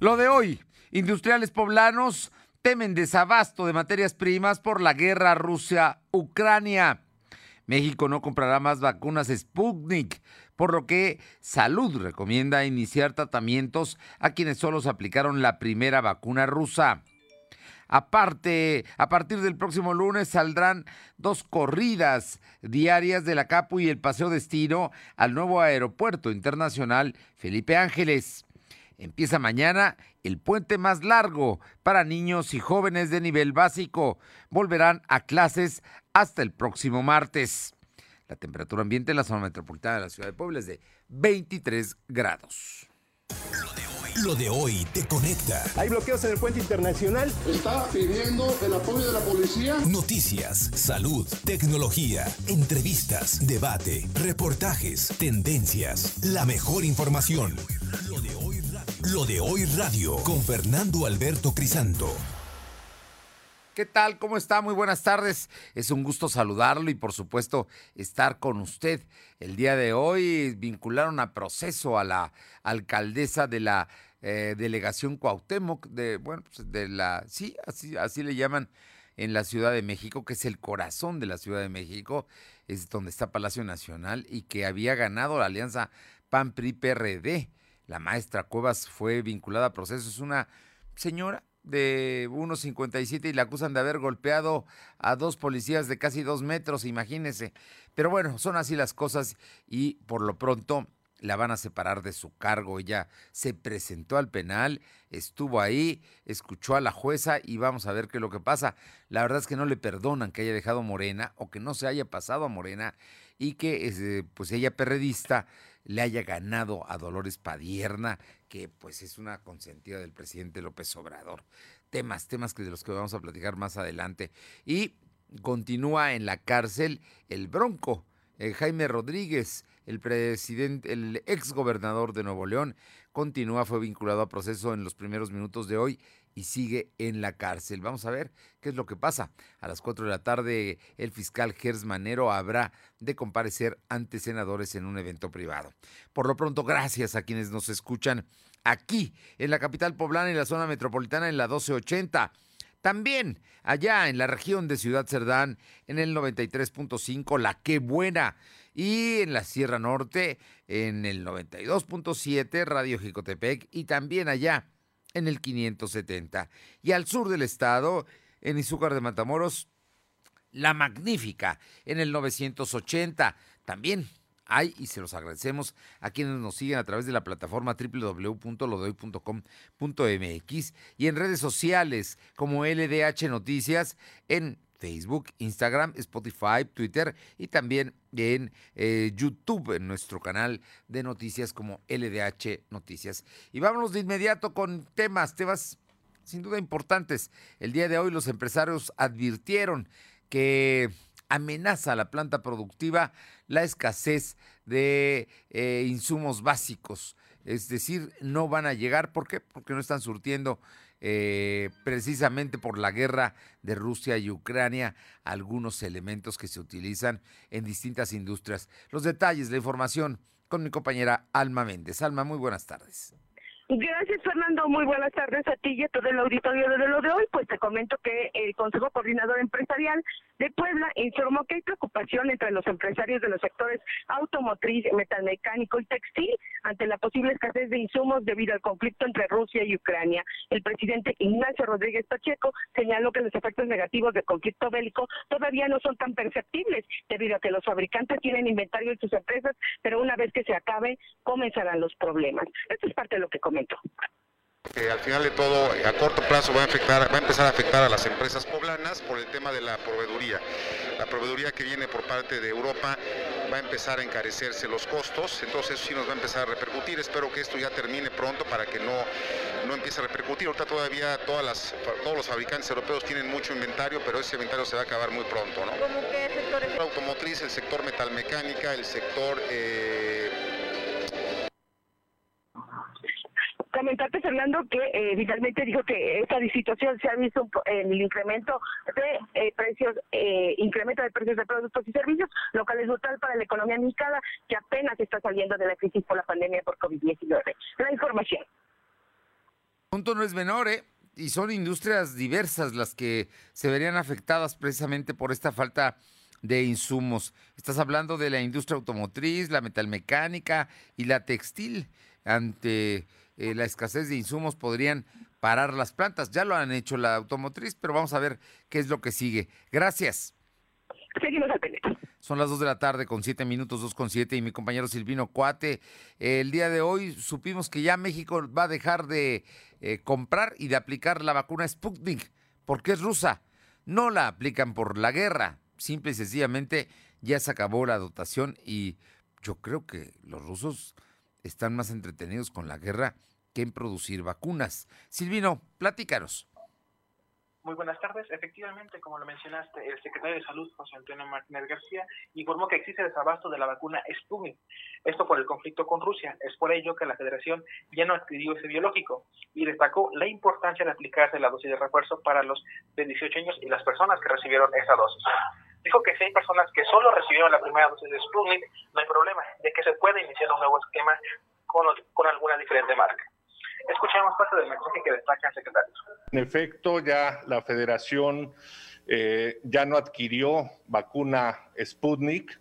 Lo de hoy, industriales poblanos temen desabasto de materias primas por la guerra Rusia-Ucrania. México no comprará más vacunas Sputnik, por lo que Salud recomienda iniciar tratamientos a quienes solo se aplicaron la primera vacuna rusa. Aparte, a partir del próximo lunes saldrán dos corridas diarias de la Capu y el Paseo Destino al nuevo aeropuerto internacional Felipe Ángeles. Empieza mañana el puente más largo para niños y jóvenes de nivel básico. Volverán a clases hasta el próximo martes. La temperatura ambiente en la zona metropolitana de la ciudad de Puebla es de 23 grados. Lo de hoy te conecta. Hay bloqueos en el puente internacional. Está pidiendo el apoyo de la policía. Noticias, salud, tecnología, entrevistas, debate, reportajes, tendencias, la mejor información. Lo de hoy. Lo de hoy radio con Fernando Alberto Crisanto. ¿Qué tal? ¿Cómo está? Muy buenas tardes. Es un gusto saludarlo y por supuesto estar con usted. El día de hoy vincularon a proceso a la alcaldesa de la eh, delegación Cuauhtémoc, de, bueno, pues de la, sí, así, así le llaman en la Ciudad de México, que es el corazón de la Ciudad de México, es donde está Palacio Nacional y que había ganado la alianza PAN-PRI-PRD. La maestra Cuevas fue vinculada a proceso, es una señora de 1,57 y la acusan de haber golpeado a dos policías de casi dos metros, imagínense. Pero bueno, son así las cosas y por lo pronto la van a separar de su cargo. Ella se presentó al penal, estuvo ahí, escuchó a la jueza y vamos a ver qué es lo que pasa. La verdad es que no le perdonan que haya dejado Morena o que no se haya pasado a Morena y que eh, pues ella perredista le haya ganado a Dolores Padierna, que pues es una consentida del presidente López Obrador. Temas, temas que de los que vamos a platicar más adelante. Y continúa en la cárcel el Bronco, eh, Jaime Rodríguez, el presidente, el ex gobernador de Nuevo León, continúa, fue vinculado a proceso en los primeros minutos de hoy y sigue en la cárcel. Vamos a ver qué es lo que pasa. A las 4 de la tarde, el fiscal Gers Manero habrá de comparecer ante senadores en un evento privado. Por lo pronto, gracias a quienes nos escuchan aquí, en la capital poblana y la zona metropolitana, en la 1280. También allá en la región de Ciudad Cerdán, en el 93.5, La Qué Buena. Y en la Sierra Norte, en el 92.7, Radio Jicotepec. Y también allá en el 570. Y al sur del estado, en Izúcar de Matamoros, La Magnífica, en el 980. También y se los agradecemos a quienes nos siguen a través de la plataforma www.lodoy.com.mx y en redes sociales como LDH Noticias en Facebook, Instagram, Spotify, Twitter y también en eh, YouTube, en nuestro canal de noticias como LDH Noticias. Y vámonos de inmediato con temas, temas sin duda importantes. El día de hoy los empresarios advirtieron que amenaza a la planta productiva la escasez de eh, insumos básicos. Es decir, no van a llegar. ¿Por qué? Porque no están surtiendo eh, precisamente por la guerra de Rusia y Ucrania, algunos elementos que se utilizan en distintas industrias. Los detalles, la información con mi compañera Alma Méndez. Alma, muy buenas tardes. Gracias, Fernando. Muy buenas tardes a ti y a todo el auditorio de lo de hoy. Pues te comento que el Consejo Coordinador Empresarial de Puebla informó que hay preocupación entre los empresarios de los sectores automotriz, metalmecánico y textil ante la posible escasez de insumos debido al conflicto entre Rusia y Ucrania. El presidente Ignacio Rodríguez Pacheco señaló que los efectos negativos del conflicto bélico todavía no son tan perceptibles debido a que los fabricantes tienen inventario en sus empresas, pero una vez que se acabe comenzarán los problemas. Esto es parte de lo que al final de todo, a corto plazo va a, afectar, va a empezar a afectar a las empresas poblanas por el tema de la proveeduría. La proveeduría que viene por parte de Europa va a empezar a encarecerse los costos, entonces eso sí nos va a empezar a repercutir. Espero que esto ya termine pronto para que no, no empiece a repercutir. Ahorita todavía todas las, todos los fabricantes europeos tienen mucho inventario, pero ese inventario se va a acabar muy pronto. ¿no? ¿Cómo qué sectores? El automotriz, el sector metalmecánica, el sector... Eh, comentarte, Fernando, que eh, finalmente dijo que esta situación se ha visto en el incremento de eh, precios, eh, incremento de precios de productos y servicios, lo cual es brutal para la economía mexicana, que apenas está saliendo de la crisis por la pandemia por COVID-19. La información. asunto no es menor, ¿eh? Y son industrias diversas las que se verían afectadas precisamente por esta falta de insumos. Estás hablando de la industria automotriz, la metalmecánica y la textil. Ante eh, la escasez de insumos podrían parar las plantas. Ya lo han hecho la automotriz, pero vamos a ver qué es lo que sigue. Gracias. Seguimos al Son las 2 de la tarde con 7 minutos, 2 con 7 y mi compañero Silvino Cuate. el día de hoy supimos que ya México va a dejar de eh, comprar y de aplicar la vacuna Sputnik porque es rusa. No la aplican por la guerra, simple y sencillamente ya se acabó la dotación y yo creo que los rusos están más entretenidos con la guerra que en producir vacunas. Silvino, platícanos. Muy buenas tardes. Efectivamente, como lo mencionaste, el secretario de Salud, José Antonio Martínez García, informó que existe desabasto de la vacuna Sputnik. Esto por el conflicto con Rusia. Es por ello que la Federación ya no adquirió ese biológico y destacó la importancia de aplicarse la dosis de refuerzo para los de 18 años y las personas que recibieron esa dosis. Dijo que si hay personas que solo recibieron la primera dosis de Sputnik, no hay problema, de que se puede iniciar un nuevo esquema con, con alguna diferente marca. Escuchemos parte del mensaje que destaca el secretario. En efecto, ya la federación eh, ya no adquirió vacuna Sputnik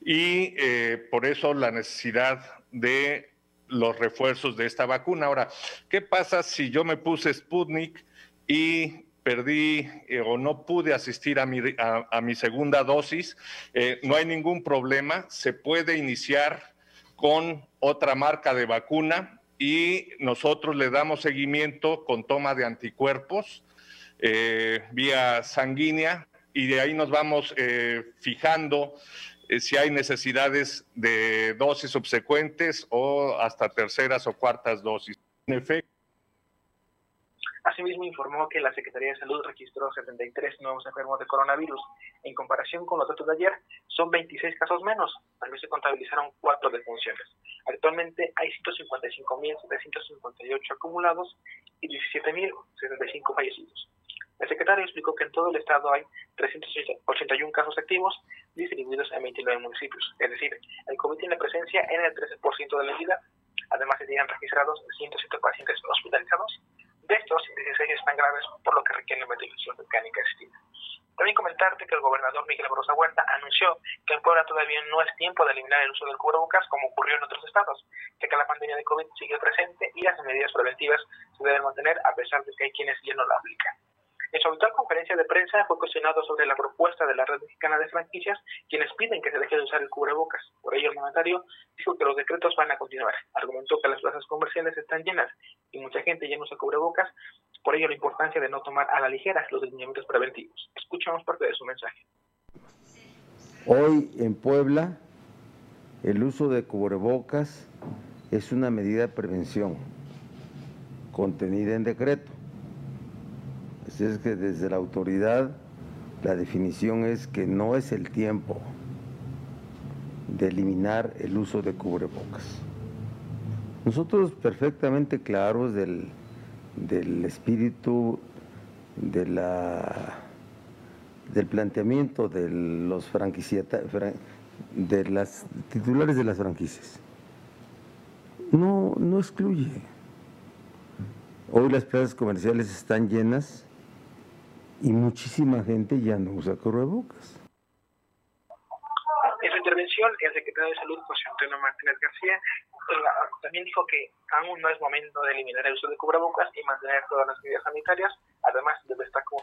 y eh, por eso la necesidad de los refuerzos de esta vacuna. Ahora, ¿qué pasa si yo me puse Sputnik y perdí eh, o no pude asistir a mi, a mi segunda dosis? no hay ningún problema, se puede iniciar con otra marca de vacuna y nosotros le damos seguimiento con toma de anticuerpos eh, vía sanguínea y de ahí nos vamos eh, fijando eh, si hay necesidades de dosis subsecuentes o hasta terceras o cuartas dosis. En efecto, Asimismo, informó que la Secretaría de Salud registró 73 nuevos enfermos de coronavirus. En comparación con los datos de ayer, son 26 casos menos. También se contabilizaron cuatro defunciones. Actualmente hay 155.758 acumulados y 17.075 fallecidos. El secretario explicó que en todo el estado hay 381 casos activos distribuidos en 29 municipios. Es decir, el COVID tiene presencia en el 13% de la entidad. Además, se tienen registrados 107 pacientes hospitalizados de estos, 16 están graves, por lo que requieren ventilación mecánica asistida. También comentarte que el gobernador Miguel Barroso Huerta anunció que en Puebla todavía no es tiempo de eliminar el uso del cubrebocas como ocurrió en otros estados, ya que la pandemia de COVID sigue presente y las medidas preventivas se deben mantener a pesar de que hay quienes ya no la aplican. En su habitual conferencia de prensa fue cuestionado sobre la propuesta de la red mexicana de franquicias, quienes piden que se deje de usar el cubrebocas. Por ello, el mandatario dijo que los decretos van a continuar. Argumentó que las plazas comerciales están llenas y mucha gente ya no usa cubrebocas, por ello la importancia de no tomar a la ligera los lineamientos preventivos. Escuchamos parte de su mensaje. Hoy en Puebla, el uso de cubrebocas es una medida de prevención contenida en decreto es que desde la autoridad la definición es que no es el tiempo de eliminar el uso de cubrebocas. Nosotros perfectamente claros del, espíritu de la, del planteamiento de los de las titulares de las franquicias. No, no excluye. Hoy las plazas comerciales están llenas y muchísima gente ya no usa cubrebocas. En intervención, el secretario de Salud, José Antonio Martínez García, también dijo que aún no es momento de eliminar el uso de cubrebocas y mantener todas las medidas sanitarias. Además, destacó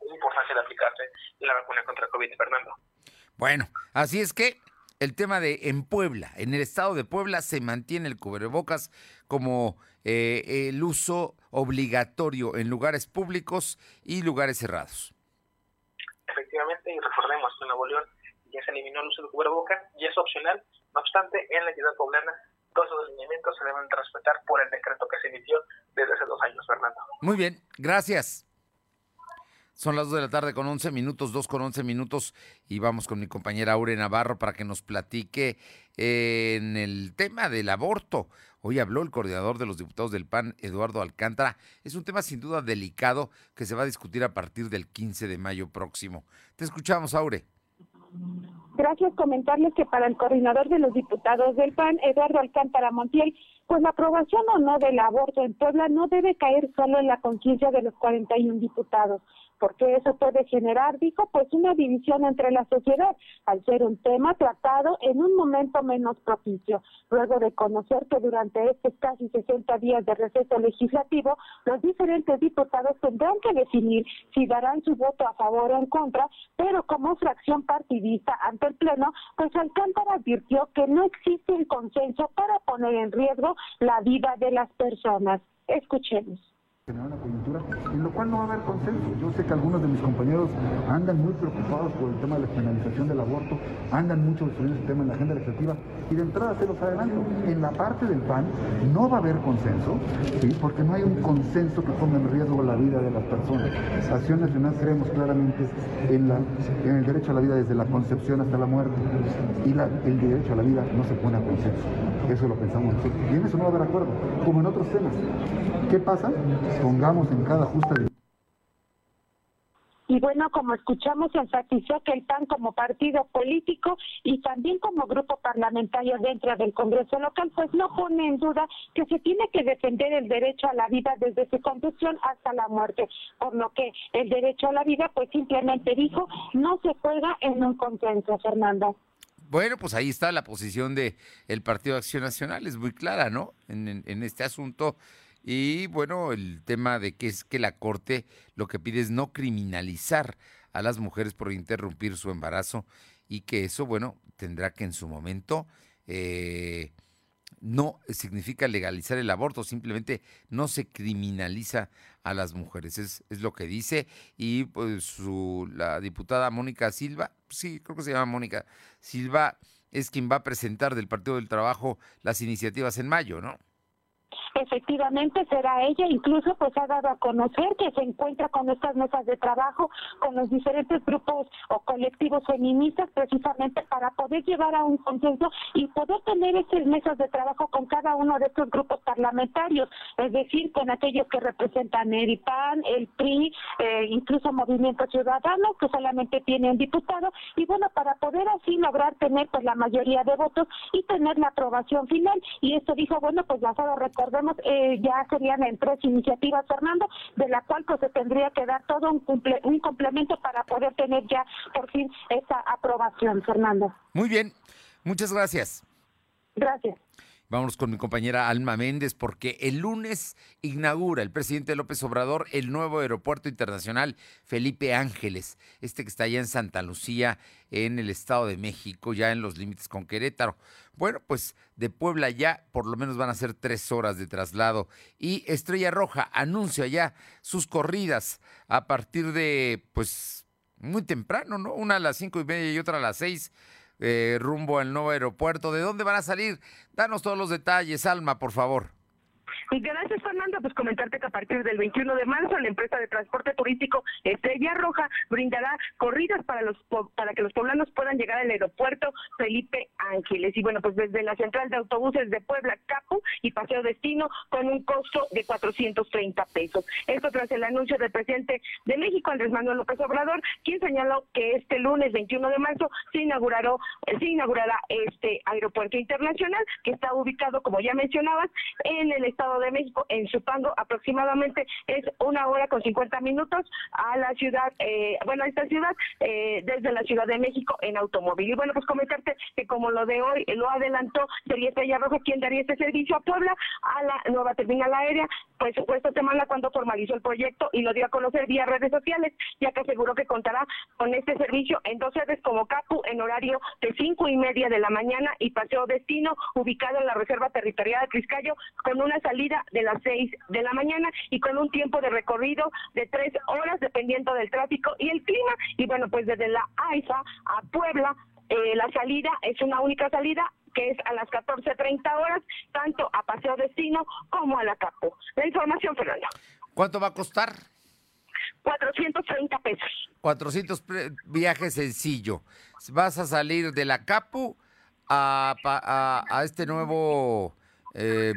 la importancia de aplicarse la vacuna contra COVID, Fernando. Bueno, así es que el tema de en Puebla, en el estado de Puebla se mantiene el cubrebocas como eh, el uso obligatorio en lugares públicos y lugares cerrados. Efectivamente, y recordemos que en Nuevo León ya se eliminó el uso de cubrebocas y es opcional. No obstante, en la entidad poblana todos los lineamientos se deben respetar por el decreto que se emitió desde hace dos años, Fernando. Muy bien, gracias. Son las 2 de la tarde con 11 minutos, 2 con 11 minutos, y vamos con mi compañera Aure Navarro para que nos platique eh, en el tema del aborto. Hoy habló el coordinador de los diputados del PAN, Eduardo Alcántara. Es un tema sin duda delicado que se va a discutir a partir del 15 de mayo próximo. Te escuchamos, Aure. Gracias. Comentarles que para el coordinador de los diputados del PAN, Eduardo Alcántara Montiel, pues la aprobación o no del aborto en Puebla no debe caer solo en la conciencia de los 41 diputados porque eso puede generar, dijo, pues una división entre la sociedad, al ser un tema tratado en un momento menos propicio. Luego de conocer que durante estos casi 60 días de receso legislativo, los diferentes diputados tendrán que definir si darán su voto a favor o en contra, pero como fracción partidista ante el Pleno, pues Alcántara advirtió que no existe un consenso para poner en riesgo la vida de las personas. Escuchemos generar una coyuntura en lo cual no va a haber consenso. Yo sé que algunos de mis compañeros andan muy preocupados por el tema de la penalización del aborto, andan mucho sobre ese tema en la agenda legislativa y de entrada se los adelanto. En la parte del PAN no va a haber consenso, porque no hay un consenso que ponga en riesgo la vida de las personas. Acción Nacional creemos claramente en, el derecho a la vida desde la concepción hasta la muerte y el derecho a la vida no se pone a consenso. Eso lo pensamos nosotros. Y en eso no va a haber acuerdo, como en otros temas. ¿Qué pasa? Pongamos en cada justa y bueno, como escuchamos, enfatizó que el PAN como partido político y también como grupo parlamentario dentro del Congreso local, pues no pone en duda que se tiene que defender el derecho a la vida desde su conducción hasta la muerte, por lo que el derecho a la vida, pues simplemente dijo, no se juega en un consenso, Fernanda. Bueno, pues ahí está la posición de el Partido de Acción Nacional, es muy clara, ¿no? En, en este asunto y bueno, el tema de que es que la Corte lo que pide es no criminalizar a las mujeres por interrumpir su embarazo y que eso, bueno, tendrá que en su momento eh, no significa legalizar el aborto, simplemente no se criminaliza a las mujeres, es, es lo que dice. Y pues su, la diputada Mónica Silva, sí, creo que se llama Mónica Silva, es quien va a presentar del Partido del Trabajo las iniciativas en mayo, ¿no? Efectivamente será ella, incluso pues ha dado a conocer que se encuentra con estas mesas de trabajo, con los diferentes grupos o colectivos feministas, precisamente para poder llevar a un consenso y poder tener esas mesas de trabajo con cada uno de estos grupos parlamentarios, es decir, con aquellos que representan el PAN, el PRI, eh, incluso Movimiento Ciudadano, que solamente tiene un diputado, y bueno, para poder así lograr tener pues la mayoría de votos y tener la aprobación final. Y esto dijo, bueno, pues basado, recordemos, eh, ya serían en tres iniciativas, Fernando, de la cual pues se tendría que dar todo un, un complemento para poder tener ya por fin esa aprobación, Fernando. Muy bien, muchas gracias. Gracias. Vámonos con mi compañera Alma Méndez porque el lunes inaugura el presidente López Obrador el nuevo aeropuerto internacional Felipe Ángeles, este que está allá en Santa Lucía, en el Estado de México, ya en los límites con Querétaro. Bueno, pues de Puebla ya por lo menos van a ser tres horas de traslado y Estrella Roja anuncia ya sus corridas a partir de, pues, muy temprano, ¿no? Una a las cinco y media y otra a las seis eh, rumbo al nuevo aeropuerto. ¿De dónde van a salir? Danos todos los detalles, Alma, por favor. Gracias, Fernando. Pues comentarte que a partir del 21 de marzo la empresa de transporte turístico Estrella Roja brindará corridas para los para que los poblanos puedan llegar al aeropuerto Felipe Ángeles. Y bueno, pues desde la central de autobuses de Puebla, Capo y Paseo Destino con un costo de 430 pesos. Esto tras el anuncio del presidente de México, Andrés Manuel López Obrador, quien señaló que este lunes 21 de marzo se inaugurará, se inaugurará este aeropuerto internacional que está ubicado, como ya mencionabas, en el estado de México, en Supango, aproximadamente es una hora con 50 minutos a la ciudad, eh, bueno, a esta ciudad, eh, desde la Ciudad de México en automóvil. Y bueno, pues comentarte que como lo de hoy lo adelantó, sería Estrella Roja quien daría este servicio a Puebla, a la nueva terminal aérea, pues esta semana cuando formalizó el proyecto y lo dio a conocer vía redes sociales, ya que aseguró que contará con este servicio en dos sedes como CAPU en horario de cinco y media de la mañana y Paseo Destino, ubicado en la Reserva Territorial de Criscayo, con una salida de las 6 de la mañana y con un tiempo de recorrido de 3 horas dependiendo del tráfico y el clima. Y bueno, pues desde la AIFA a Puebla, eh, la salida es una única salida que es a las 14.30 horas, tanto a Paseo Destino como a la Capo. La información, Fernando. ¿Cuánto va a costar? 430 pesos. 400 viaje sencillo. Vas a salir de la Capo a, a, a este nuevo eh,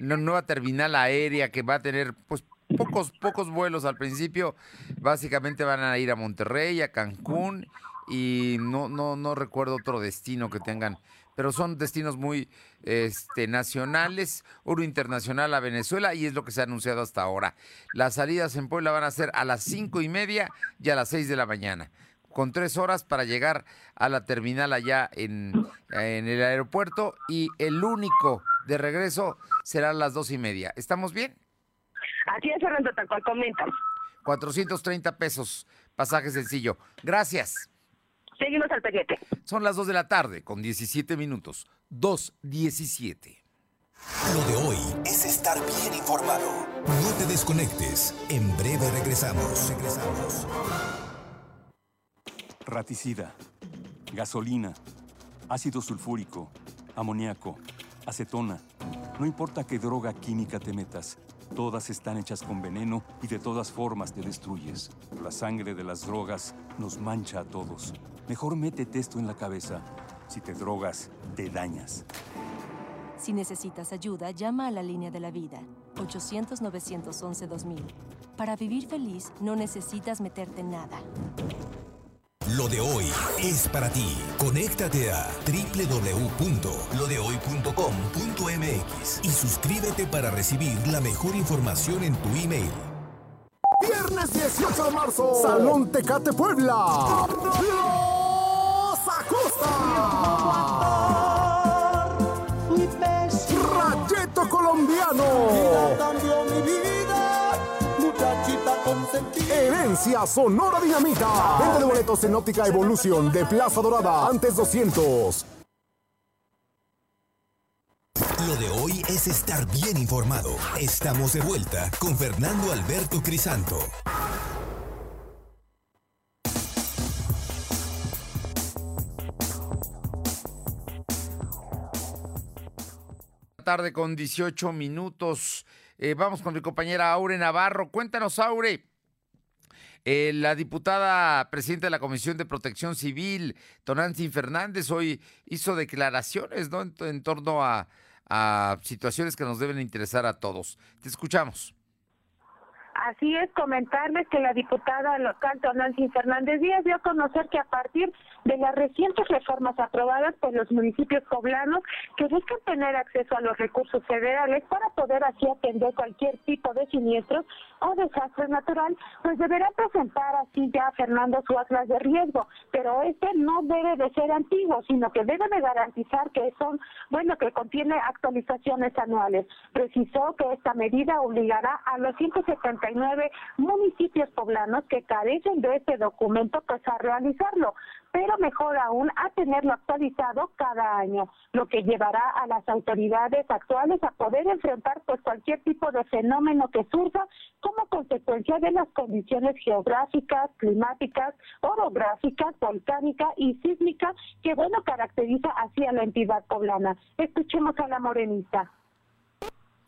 una nueva terminal aérea que va a tener pues pocos pocos vuelos al principio, básicamente van a ir a Monterrey, a Cancún y no no no recuerdo otro destino que tengan pero son destinos muy este, nacionales, uno internacional a Venezuela y es lo que se ha anunciado hasta ahora. Las salidas en Puebla van a ser a las cinco y media y a las seis de la mañana con tres horas para llegar a la terminal allá en, en, el aeropuerto y el único de regreso será a las dos y media. ¿Estamos bien? Así es, Fernando, tal cual comentas. 430 pesos, pasaje sencillo. Gracias. Seguimos al peguete. Son las 2 de la tarde con 17 minutos. 2.17. Lo de hoy es estar bien informado. No te desconectes. En breve regresamos. Regresamos. Raticida, gasolina, ácido sulfúrico, amoníaco, acetona. No importa qué droga química te metas, todas están hechas con veneno y de todas formas te destruyes. La sangre de las drogas nos mancha a todos. Mejor métete esto en la cabeza. Si te drogas, te dañas. Si necesitas ayuda, llama a la línea de la vida, 800-911-2000. Para vivir feliz, no necesitas meterte en nada. Lo de hoy es para ti. Conéctate a www.lodehoy.com.mx y suscríbete para recibir la mejor información en tu email. Viernes 18 de marzo, Salón Tecate Puebla. Los Acosta. Herencia Sonora Dinamita. Venta de boletos en óptica Evolución de Plaza Dorada. Antes 200. Lo de hoy es estar bien informado. Estamos de vuelta con Fernando Alberto Crisanto. tarde con 18 minutos. Eh, vamos con mi compañera Aure Navarro. Cuéntanos, Aure. Eh, la diputada presidenta de la Comisión de Protección Civil, Tonantzin Fernández, hoy hizo declaraciones ¿no? en, torno a, situaciones que nos deben interesar a todos. Te escuchamos. Así es, comentarles que la diputada local Tonantzin Fernández Díaz dio a conocer que a partir de las recientes reformas aprobadas por los municipios poblanos que buscan tener acceso a los recursos federales para poder así atender cualquier tipo de siniestros o desastre natural, pues deberán presentar así ya Fernando su atlas de riesgo, pero este no debe de ser antiguo, sino que debe de garantizar que son, bueno, que contiene actualizaciones anuales. Precisó que esta medida obligará a los 179 municipios poblanos que carecen de este documento pues a realizarlo pero mejor aún a tenerlo actualizado cada año, lo que llevará a las autoridades actuales a poder enfrentar pues cualquier tipo de fenómeno que surja como consecuencia de las condiciones geográficas, climáticas, orográficas, volcánicas y sísmicas que bueno caracteriza así a la entidad poblana. Escuchemos a la morenista.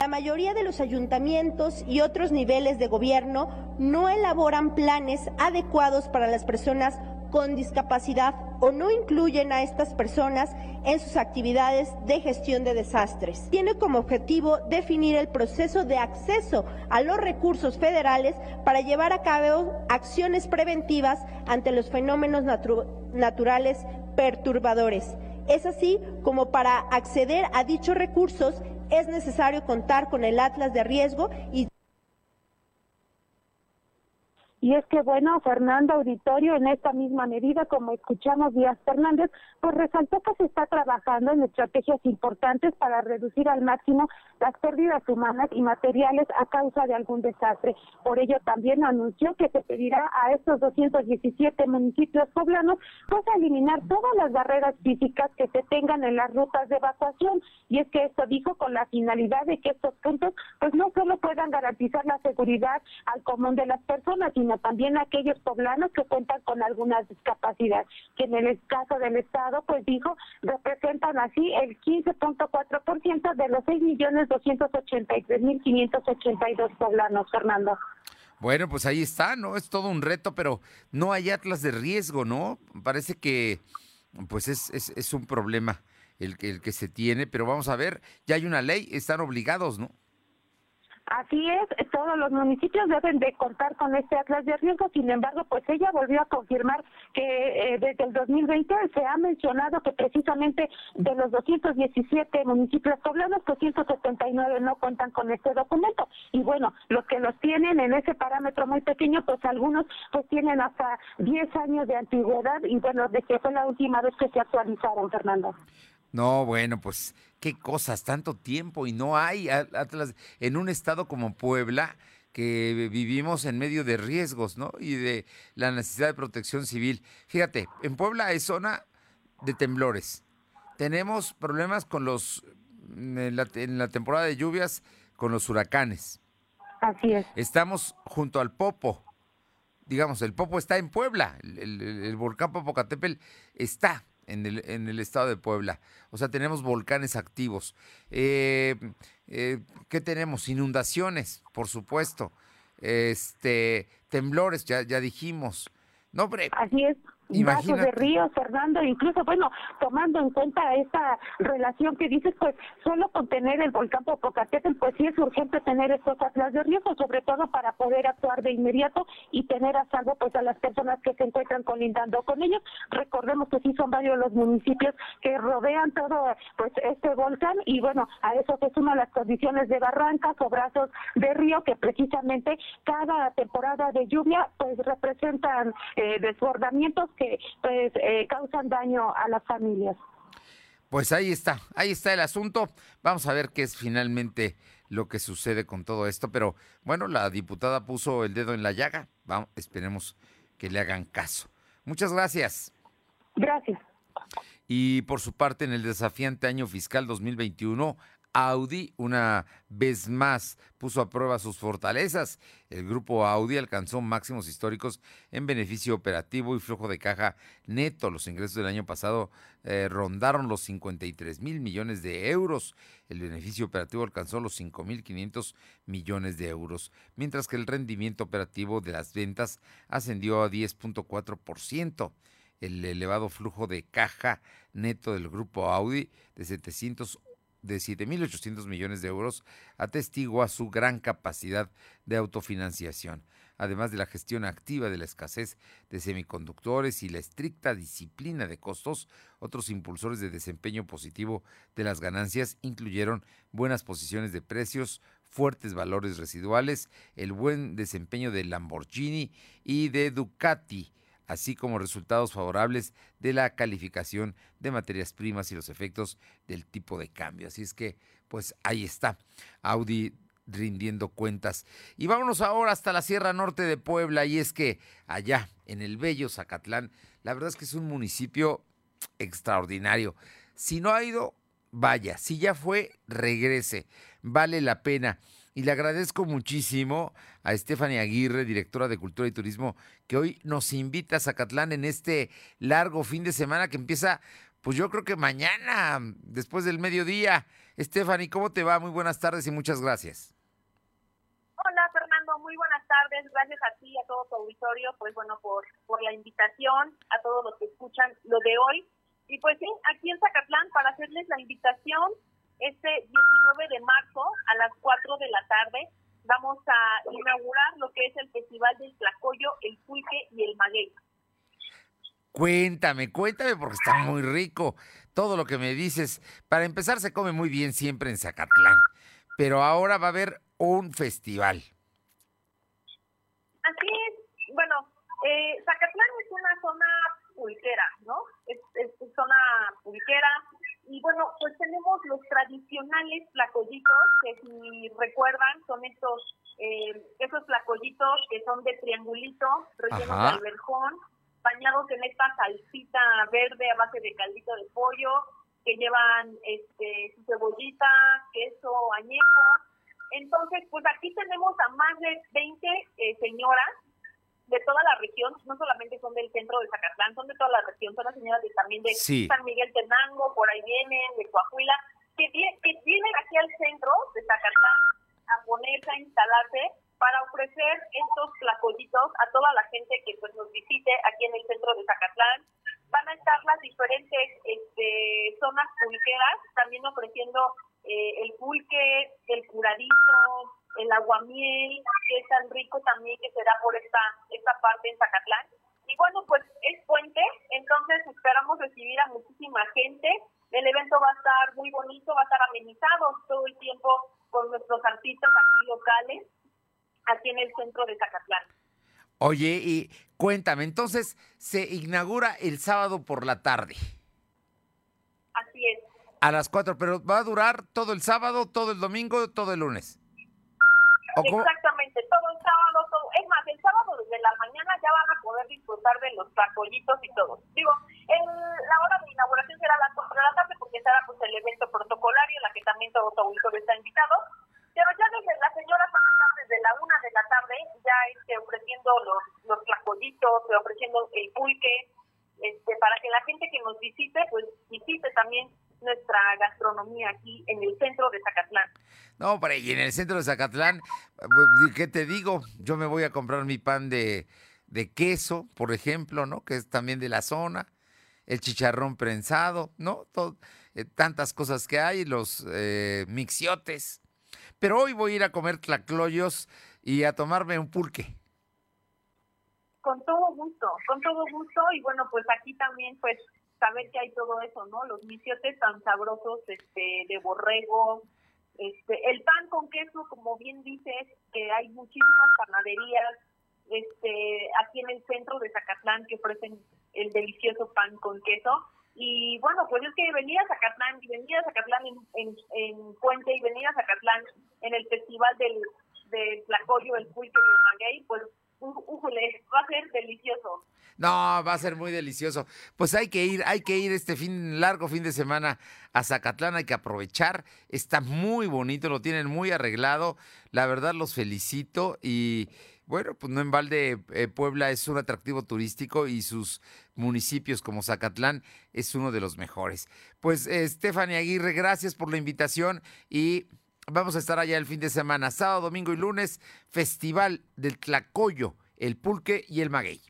La mayoría de los ayuntamientos y otros niveles de gobierno no elaboran planes adecuados para las personas con discapacidad o no incluyen a estas personas en sus actividades de gestión de desastres. Tiene como objetivo definir el proceso de acceso a los recursos federales para llevar a cabo acciones preventivas ante los fenómenos naturales perturbadores. Es así como para acceder a dichos recursos es necesario contar con el atlas de riesgo y y es que, bueno, Fernando Auditorio, en esta misma medida, como escuchamos Díaz Fernández, pues resaltó que se está trabajando en estrategias importantes para reducir al máximo las pérdidas humanas y materiales a causa de algún desastre. Por ello, también anunció que se pedirá a estos 217 municipios poblanos, pues a eliminar todas las barreras físicas que se tengan en las rutas de evacuación. Y es que esto dijo con la finalidad de que estos puntos, pues no solo puedan garantizar la seguridad al común de las personas, también aquellos poblanos que cuentan con alguna discapacidad, que en el caso del Estado, pues dijo, representan así el 15.4% de los 6.283.582 poblanos, Fernando. Bueno, pues ahí está, ¿no? Es todo un reto, pero no hay atlas de riesgo, ¿no? Parece que pues es, es, es un problema el el que se tiene, pero vamos a ver, ya hay una ley, están obligados, ¿no? Así es, todos los municipios deben de contar con este atlas de riesgo, sin embargo, pues ella volvió a confirmar que eh, desde el 2020 se ha mencionado que precisamente de los 217 municipios poblados, pues 179 no cuentan con este documento. Y bueno, los que los tienen en ese parámetro muy pequeño, pues algunos pues tienen hasta 10 años de antigüedad y bueno, de que fue la última vez que se actualizaron, Fernando. No, bueno, pues qué cosas, tanto tiempo y no hay Atlas en un estado como Puebla que vivimos en medio de riesgos, ¿no? Y de la necesidad de protección civil. Fíjate, en Puebla es zona de temblores. Tenemos problemas con los, en la, en la temporada de lluvias, con los huracanes. Así es. Estamos junto al Popo. Digamos, el Popo está en Puebla. El, el volcán Popocatépetl está en el, en el estado de Puebla. O sea, tenemos volcanes activos. Eh, eh, ¿Qué tenemos? Inundaciones, por supuesto. Este, temblores, ya, ya dijimos. No, hombre. Así es vasos de ríos, Fernando, incluso, bueno, tomando en cuenta esta relación que dices, pues solo con tener el volcán Popocatépetl, pues sí es urgente tener estos atlas de riesgo, sobre todo para poder actuar de inmediato y tener a salvo pues a las personas que se encuentran colindando con ellos. Recordemos que sí son varios los municipios que rodean todo pues este volcán y bueno, a eso se suman las condiciones de barrancas o brazos de río que precisamente cada temporada de lluvia pues representan eh, desbordamientos que pues eh, causan daño a las familias. Pues ahí está, ahí está el asunto. Vamos a ver qué es finalmente lo que sucede con todo esto. Pero bueno, la diputada puso el dedo en la llaga. Vamos, esperemos que le hagan caso. Muchas gracias. Gracias. Y por su parte, en el desafiante año fiscal 2021, Audi una vez más puso a prueba sus fortalezas. El grupo Audi alcanzó máximos históricos en beneficio operativo y flujo de caja neto. Los ingresos del año pasado eh, rondaron los 53 mil millones de euros. El beneficio operativo alcanzó los 5 mil 500 millones de euros, mientras que el rendimiento operativo de las ventas ascendió a 10.4% el elevado flujo de caja neto del grupo Audi de 700 de 7.800 millones de euros atestigua su gran capacidad de autofinanciación, además de la gestión activa de la escasez de semiconductores y la estricta disciplina de costos, otros impulsores de desempeño positivo de las ganancias incluyeron buenas posiciones de precios, fuertes valores residuales, el buen desempeño de Lamborghini y de Ducati, así como resultados favorables de la calificación de materias primas y los efectos del tipo de cambio. Así es que, pues ahí está, Audi rindiendo cuentas. Y vámonos ahora hasta la Sierra Norte de Puebla, y es que allá, en el bello Zacatlán, la verdad es que es un municipio extraordinario. Si no ha ido, vaya, si ya fue, regrese, vale la pena. Y le agradezco muchísimo a Stephanie Aguirre, directora de Cultura y Turismo, que hoy nos invita a Zacatlán en este largo fin de semana que empieza, pues yo creo que mañana, después del mediodía. Stephanie, ¿cómo te va? Muy buenas tardes y muchas gracias. Hola Fernando, muy buenas tardes. Gracias a ti y a todo tu auditorio, pues bueno, por, por la invitación, a todos los que escuchan lo de hoy. Y pues sí, aquí en Zacatlán para hacerles la invitación este 19 de marzo a las 4 de la tarde vamos a inaugurar lo que es el Festival del Tlacoyo, el Pulque y el Maguey. Cuéntame, cuéntame porque está muy rico todo lo que me dices. Para empezar se come muy bien siempre en Zacatlán, pero ahora va a haber un festival. Así es. Bueno, eh, Zacatlán es una zona pulquera, ¿no? Es, es zona pulquera, y bueno, pues tenemos los tradicionales flacollitos, que si recuerdan son estos eh, esos flacollitos que son de triangulito, rellenos de alberjón, bañados en esta salsita verde a base de caldito de pollo, que llevan este su cebollita, queso añejo. Entonces, pues aquí tenemos a más de 20 eh, señoras de toda la región, no solamente son del centro de Zacatlán, son de toda la región, son las señoras de, también de San Miguel Tenango, por ahí vienen, de Coahuila, que, que vienen aquí al centro de Zacatlán a ponerse, a instalarse para ofrecer estos flacollitos a toda la gente que pues nos visite aquí en el centro de Zacatlán. Van a estar las diferentes este, zonas pulqueras, también ofreciendo eh, el pulque, el curadito, el agua aguamiel, que es tan rico también que se da por esta, esta parte en Zacatlán. Y bueno, pues es puente, entonces esperamos recibir a muchísima gente. El evento va a estar muy bonito, va a estar amenizado todo el tiempo con nuestros artistas aquí locales, aquí en el centro de Zacatlán. Oye, y cuéntame, entonces se inaugura el sábado por la tarde. Así es. A las 4, pero va a durar todo el sábado, todo el domingo, todo el lunes. Exactamente, todo el sábado, todo. Es más, el sábado desde la mañana ya van a poder disfrutar de los tacollitos y todo. Digo, el, la hora de inauguración será a las 4 de la tarde porque será pues el evento protocolario en la que también todo su auditorio está invitado. Pero ya desde las señoras van a estar desde la 1 de la tarde ya este, ofreciendo los, los tacollitos, ofreciendo el pulque, este, para que la gente que nos visite, pues visite también nuestra gastronomía aquí en el centro de Zacatlán. No, por ahí en el centro de Zacatlán, pues, ¿qué te digo? Yo me voy a comprar mi pan de, de queso, por ejemplo, ¿no? Que es también de la zona, el chicharrón prensado, ¿no? Eh, tantas cosas que hay, los eh, mixiotes. Pero hoy voy a ir a comer tlacloyos y a tomarme un pulque. Con todo gusto, con todo gusto. Y bueno, pues aquí también, pues saber que hay todo eso, ¿no? Los misiotes tan sabrosos, este, de borrego, este, el pan con queso, como bien dices, que hay muchísimas panaderías, este, aquí en el centro de Zacatlán que ofrecen el delicioso pan con queso. Y bueno, pues es que venir a Zacatlán y venir a Zacatlán en, en, en Puente y venir a Zacatlán en el festival del, del Tlacoyo, el Pulque y el Maguey, pues va a ser delicioso. No, va a ser muy delicioso. Pues hay que ir, hay que ir este fin, largo fin de semana a Zacatlán, hay que aprovechar. Está muy bonito, lo tienen muy arreglado. La verdad los felicito y bueno, pues no en balde eh, Puebla es un atractivo turístico y sus municipios como Zacatlán es uno de los mejores. Pues eh, Aguirre, gracias por la invitación y Vamos a estar allá el fin de semana, sábado, domingo y lunes, Festival del Tlacoyo, el Pulque y el Maguey.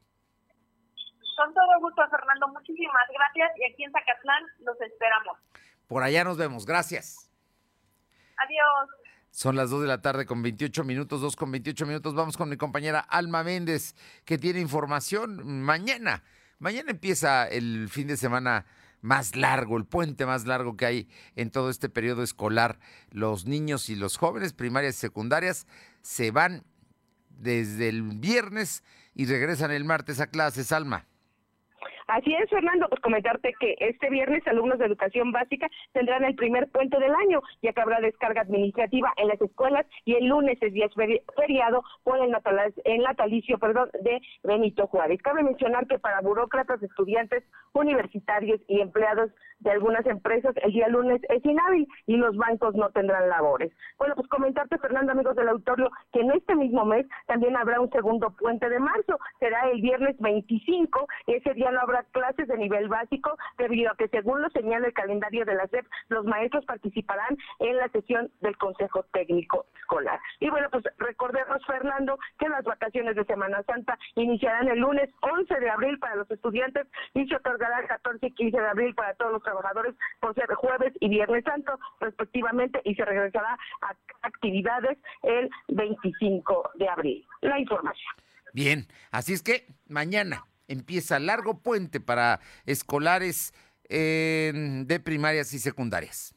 Con todo gusto, Fernando. Muchísimas gracias. Y aquí en Zacatlán los esperamos. Por allá nos vemos. Gracias. Adiós. Son las 2 de la tarde con 28 minutos, 2 con 28 minutos. Vamos con mi compañera Alma Méndez, que tiene información mañana. Mañana empieza el fin de semana más largo, el puente más largo que hay en todo este periodo escolar. Los niños y los jóvenes, primarias y secundarias, se van desde el viernes y regresan el martes a clases, Alma. Así es, Fernando, pues comentarte que este viernes alumnos de educación básica tendrán el primer puente del año, ya que habrá descarga administrativa en las escuelas y el lunes es día feriado por el, natalicio perdón, de Benito Juárez. Cabe mencionar que para burócratas, estudiantes, universitarios y empleados de algunas empresas el día lunes es inhábil y los bancos no tendrán labores. Bueno, pues comentarte, Fernando, amigos del auditorio, que en este mismo mes también habrá un segundo puente de marzo. Será el viernes 25 y ese día no habrá clases de nivel básico debido a que según lo señala el calendario de la SEP, los maestros participarán en la sesión del Consejo Técnico Escolar. Y bueno, pues recordemos, Fernando, que las vacaciones de Semana Santa iniciarán el lunes 11 de abril para los estudiantes y se otorgará el 14 y 15 de abril para todos los trabajadores por ser jueves y viernes santo respectivamente y se regresará a actividades el 25 de abril. La información. Bien, así es que mañana empieza largo puente para escolares de primarias y secundarias.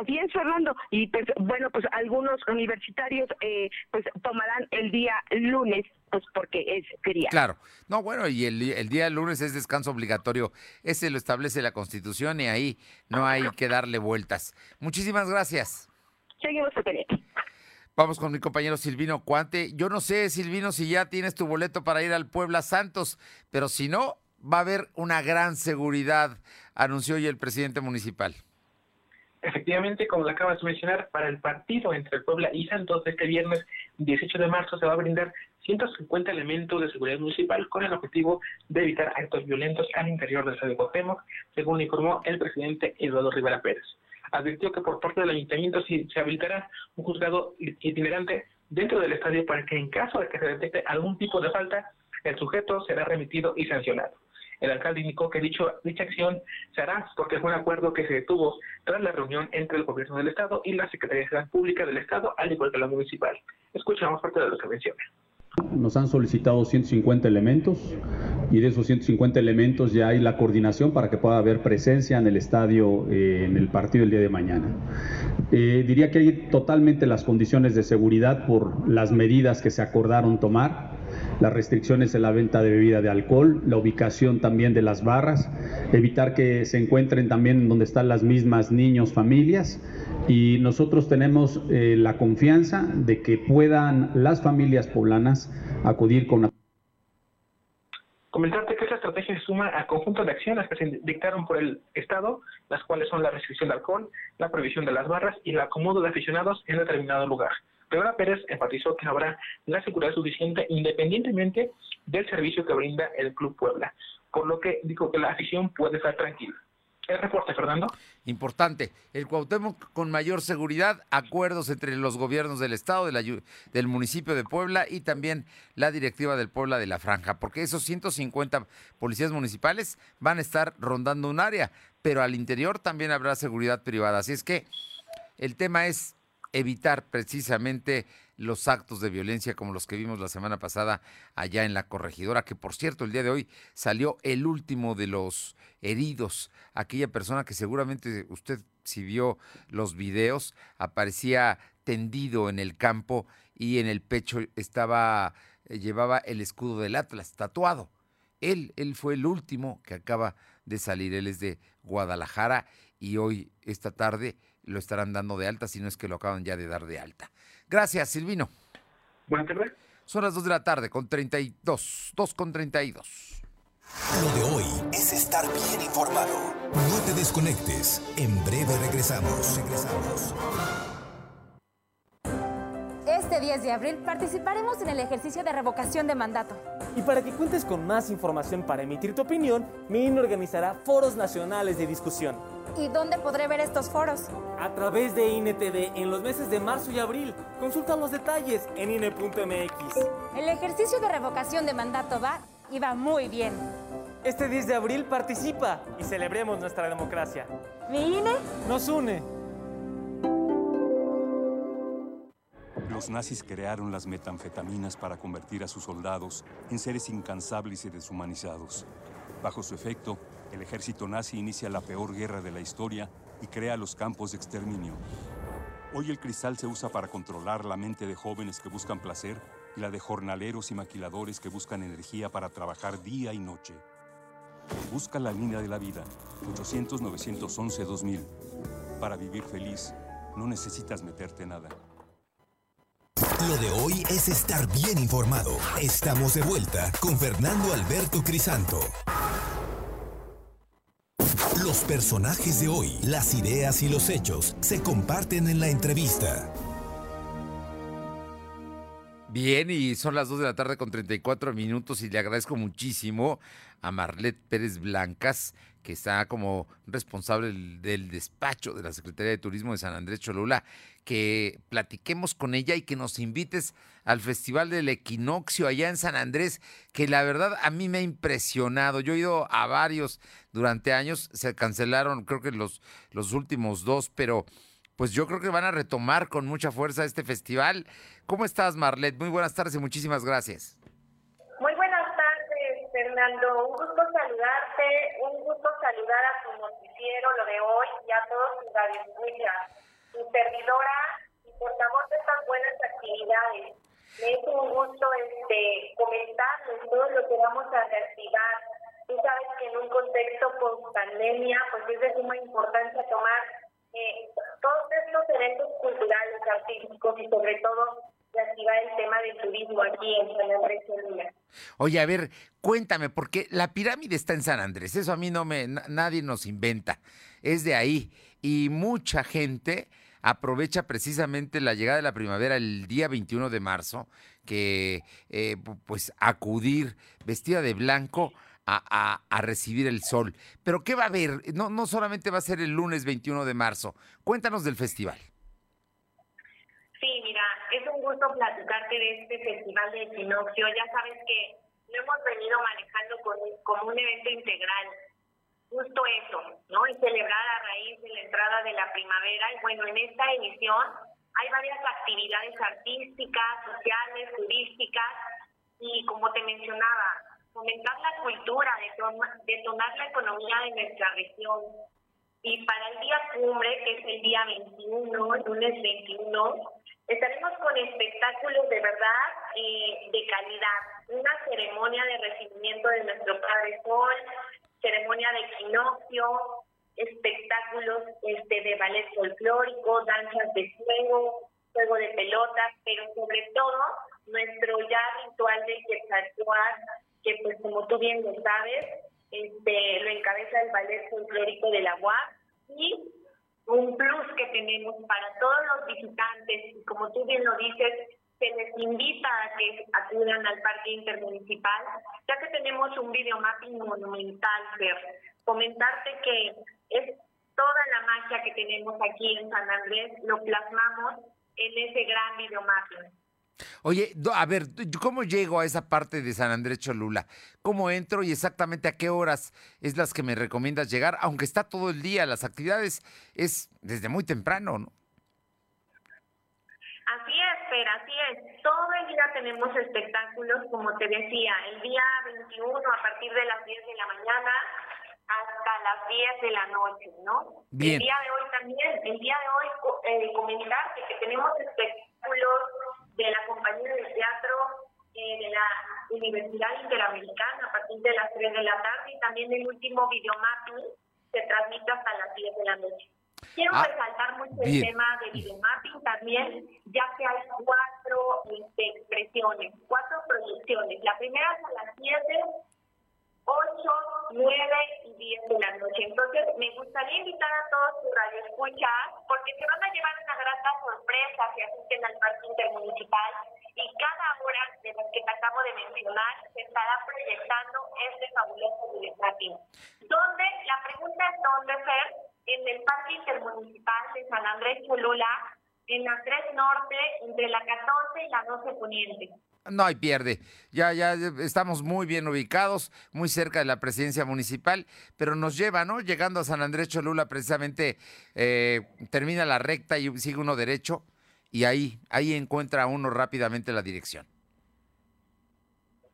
Así es, Fernando. Y pues, bueno, pues algunos universitarios eh, pues tomarán el día lunes, pues porque es feriado. Claro. No, bueno, y el, el día lunes es descanso obligatorio. Ese lo establece la Constitución y ahí no hay que darle vueltas. Muchísimas gracias. Seguimos, Vamos con mi compañero Silvino Cuante. Yo no sé, Silvino, si ya tienes tu boleto para ir al Puebla Santos, pero si no, va a haber una gran seguridad, anunció hoy el presidente municipal. Efectivamente, como lo acabas de mencionar, para el partido entre Puebla y Santos este viernes 18 de marzo se va a brindar 150 elementos de seguridad municipal con el objetivo de evitar actos violentos al interior del Estadio Cuauhtémoc, según informó el presidente Eduardo Rivera Pérez. Advirtió que por parte del ayuntamiento se habilitará un juzgado itinerante dentro del estadio para que en caso de que se detecte algún tipo de falta, el sujeto será remitido y sancionado. El alcalde indicó que dicho, dicha acción se hará porque fue un acuerdo que se detuvo tras la reunión entre el gobierno del Estado y la Secretaría de Seguridad Pública del Estado, al igual que la municipal. Escuchamos parte de lo que menciona. Nos han solicitado 150 elementos y de esos 150 elementos ya hay la coordinación para que pueda haber presencia en el estadio eh, en el partido el día de mañana. Eh, diría que hay totalmente las condiciones de seguridad por las medidas que se acordaron tomar las restricciones en la venta de bebida de alcohol, la ubicación también de las barras, evitar que se encuentren también donde están las mismas niños, familias. Y nosotros tenemos eh, la confianza de que puedan las familias poblanas acudir con Comentarte que esta estrategia se suma al conjunto de acciones que se dictaron por el Estado, las cuales son la restricción de alcohol, la prohibición de las barras y el acomodo de aficionados en determinado lugar. Rivera Pérez enfatizó que habrá la seguridad suficiente independientemente del servicio que brinda el Club Puebla, por lo que dijo que la afición puede estar tranquila. El reporte, Fernando. Importante. El Cuauhtémoc con mayor seguridad, acuerdos entre los gobiernos del Estado, de la, del municipio de Puebla y también la directiva del Puebla de la Franja, porque esos 150 policías municipales van a estar rondando un área, pero al interior también habrá seguridad privada. Así es que el tema es evitar precisamente los actos de violencia como los que vimos la semana pasada allá en la corregidora, que por cierto el día de hoy salió el último de los heridos, aquella persona que seguramente usted si vio los videos, aparecía tendido en el campo y en el pecho estaba eh, llevaba el escudo del Atlas tatuado. Él él fue el último que acaba de salir, él es de Guadalajara y hoy esta tarde lo estarán dando de alta, si no es que lo acaban ya de dar de alta. Gracias, Silvino. Buenas tardes. Son las 2 de la tarde con 32, 2 con 32. Lo de hoy es estar bien informado. No te desconectes. En breve regresamos. Regresamos. Este 10 de abril participaremos en el ejercicio de revocación de mandato. Y para que cuentes con más información para emitir tu opinión, MIN organizará foros nacionales de discusión. ¿Y dónde podré ver estos foros? A través de INTV en los meses de marzo y abril. Consulta los detalles en INE.mx. El ejercicio de revocación de mandato va y va muy bien. Este 10 de abril participa y celebremos nuestra democracia. ¿Mi INE? Nos une. Los nazis crearon las metanfetaminas para convertir a sus soldados en seres incansables y deshumanizados. Bajo su efecto, el ejército nazi inicia la peor guerra de la historia y crea los campos de exterminio. Hoy el cristal se usa para controlar la mente de jóvenes que buscan placer y la de jornaleros y maquiladores que buscan energía para trabajar día y noche. Busca la línea de la vida, 800-911-2000. Para vivir feliz, no necesitas meterte nada. Lo de hoy es estar bien informado. Estamos de vuelta con Fernando Alberto Crisanto. Los personajes de hoy, las ideas y los hechos se comparten en la entrevista. Bien, y son las 2 de la tarde con 34 minutos y le agradezco muchísimo a Marlet Pérez Blancas, que está como responsable del despacho de la Secretaría de Turismo de San Andrés Cholula, que platiquemos con ella y que nos invites al Festival del Equinoccio allá en San Andrés, que la verdad a mí me ha impresionado. Yo he ido a varios durante años, se cancelaron creo que los, los últimos dos, pero pues yo creo que van a retomar con mucha fuerza este festival. ¿Cómo estás, Marlet? Muy buenas tardes y muchísimas gracias. Fernando. Un gusto saludarte, un gusto saludar a tu noticiero, lo de hoy, y a todos tus radioescuchas tu servidora y portavoz de estas buenas actividades. Me es un gusto este, comentarles todo lo que vamos a reactivar. Tú sabes que en un contexto post-pandemia, pues es de suma importancia tomar eh, todos estos eventos culturales, artísticos y sobre todo reactivar el tema del turismo aquí en San Andrés Cholula. Oye, a ver, cuéntame, porque la pirámide está en San Andrés, eso a mí no me, nadie nos inventa, es de ahí, y mucha gente aprovecha precisamente la llegada de la primavera el día 21 de marzo, que eh, pues acudir vestida de blanco a, a, recibir el sol. Pero ¿qué va a haber? No, no solamente va a ser el lunes 21 de marzo. Cuéntanos del festival. Es un gusto platicarte de este festival de equinoccio. Ya sabes que lo hemos venido manejando como un evento integral. Justo eso, ¿no? Y celebrar a raíz de la entrada de la primavera. Y bueno, en esta edición hay varias actividades artísticas, sociales, turísticas y como te mencionaba, fomentar la cultura, detonar la economía de nuestra región. Y para el día cumbre, que es el día 21, lunes 21, estaremos con espectáculos de verdad de calidad. Una ceremonia de recibimiento de nuestro Padre Sol, ceremonia de equinoccio, espectáculos este, de ballet folclórico, danzas de fuego, juego de pelotas, pero sobre todo nuestro ya ritual de Quetzalcoatl, que pues como tú bien lo sabes, este, lo encabeza el ballet folclórico de la UAP y un plus que tenemos para todos los visitantes, y como tú bien lo dices, se les invita a que acudan al parque intermunicipal, ya que tenemos un videomapping monumental, ver. Comentarte que es toda la magia que tenemos aquí en San Andrés, lo plasmamos en ese gran videomapping. Oye, a ver, ¿cómo llego a esa parte de San Andrés Cholula? ¿Cómo entro y exactamente a qué horas es las que me recomiendas llegar? Aunque está todo el día, las actividades es desde muy temprano, ¿no? Así es, pero así es. Todo el día tenemos espectáculos, como te decía, el día 21 a partir de las 10 de la mañana hasta las 10 de la noche, ¿no? Bien. El día de hoy también, el día de hoy eh, comentarte que tenemos espectáculos de la compañía de teatro eh, de la Universidad Interamericana a partir de las 3 de la tarde y también el último videomapping se transmite hasta las 10 de la noche. Quiero Ah, resaltar mucho bien. el tema de videomapping también, ya que hay cuatro este, expresiones, cuatro proyecciones. La primera es a las 7, 8, 9 y 10 de la noche. Entonces, me gustaría invitar a todos sus radioescuchas porque se van a llevar una grata sorpresa si asisten al parque intermunicipal y cada hora de las que te acabo de mencionar se estará proyectando este fabuloso videomapping. ¿Dónde? La pregunta es dónde, Fer, en el parque intermunicipal de San Andrés Cholula, en 3 Norte, entre la 14 y la 12 Poniente. No hay pierde. Ya, ya estamos muy bien ubicados, muy cerca de la presidencia municipal, pero nos lleva, ¿no? Llegando a San Andrés Cholula, precisamente eh, termina la recta y sigue uno derecho y ahí, ahí encuentra uno rápidamente la dirección.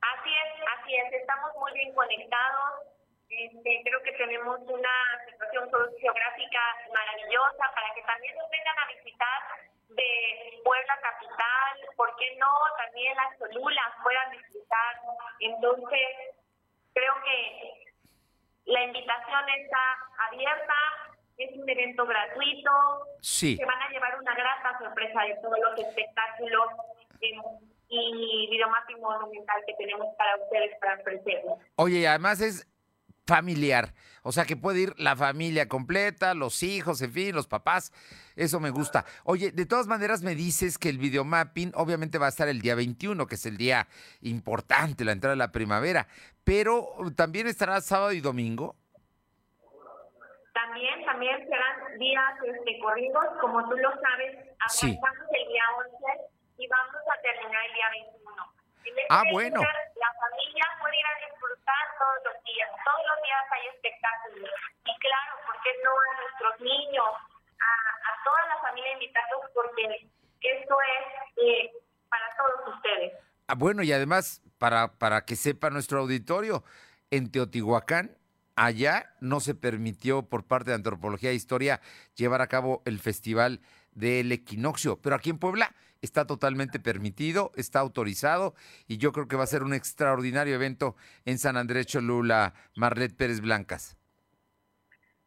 Así es, así es, estamos muy bien conectados. Este, creo que tenemos una situación geográfica maravillosa para que también nos vengan a visitar de Puebla Capital, ¿por qué no? También las Cholulas puedan disfrutar. Entonces, creo que la invitación está abierta, es un evento gratuito. Sí. Se van a llevar una grata sorpresa de todos los espectáculos eh, y videomapping monumental que tenemos para ustedes para ofrecerles. Oye, y además es familiar, o sea que puede ir la familia completa, los hijos, en fin, los papás, eso me gusta. Oye, de todas maneras me dices que el videomapping obviamente va a estar el día 21, que es el día importante, la entrada de la primavera, pero también estará sábado y domingo. También, también serán días este, corridos, como tú lo sabes, Sí. arrancamos el día 11 y vamos a terminar el día 21. En Ah, bueno. La familia puede ir a disfrutar todos los días, todos los días hay espectáculos. Y claro, ¿por qué no a nuestros niños, a, a toda la familia invitarlos? Porque esto es eh, para todos ustedes. Ah, bueno, y además, para, para que sepa nuestro auditorio, en Teotihuacán, allá no se permitió por parte de Antropología e Historia llevar a cabo el Festival del Equinoccio, pero aquí en Puebla está totalmente permitido, está autorizado y yo creo que va a ser un extraordinario evento en San Andrés Cholula, Marlet Pérez Blancas.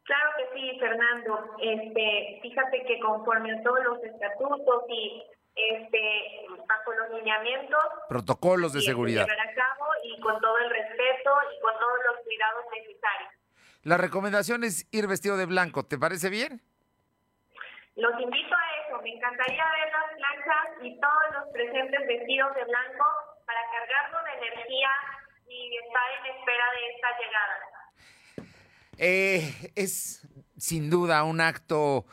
Claro que sí, Fernando. Este, fíjate que conforme a todos los estatutos y este, bajo los lineamientos, Protocolos de seguridad. llevará a cabo y con todo el respeto y con todos los cuidados necesarios. La recomendación es ir vestido de blanco, ¿te parece bien? Los invito a eso. Me encantaría ver las planchas y todos los presentes vestidos de blanco para cargarnos de energía y estar en espera de esta llegada. Eh, es sin duda un acto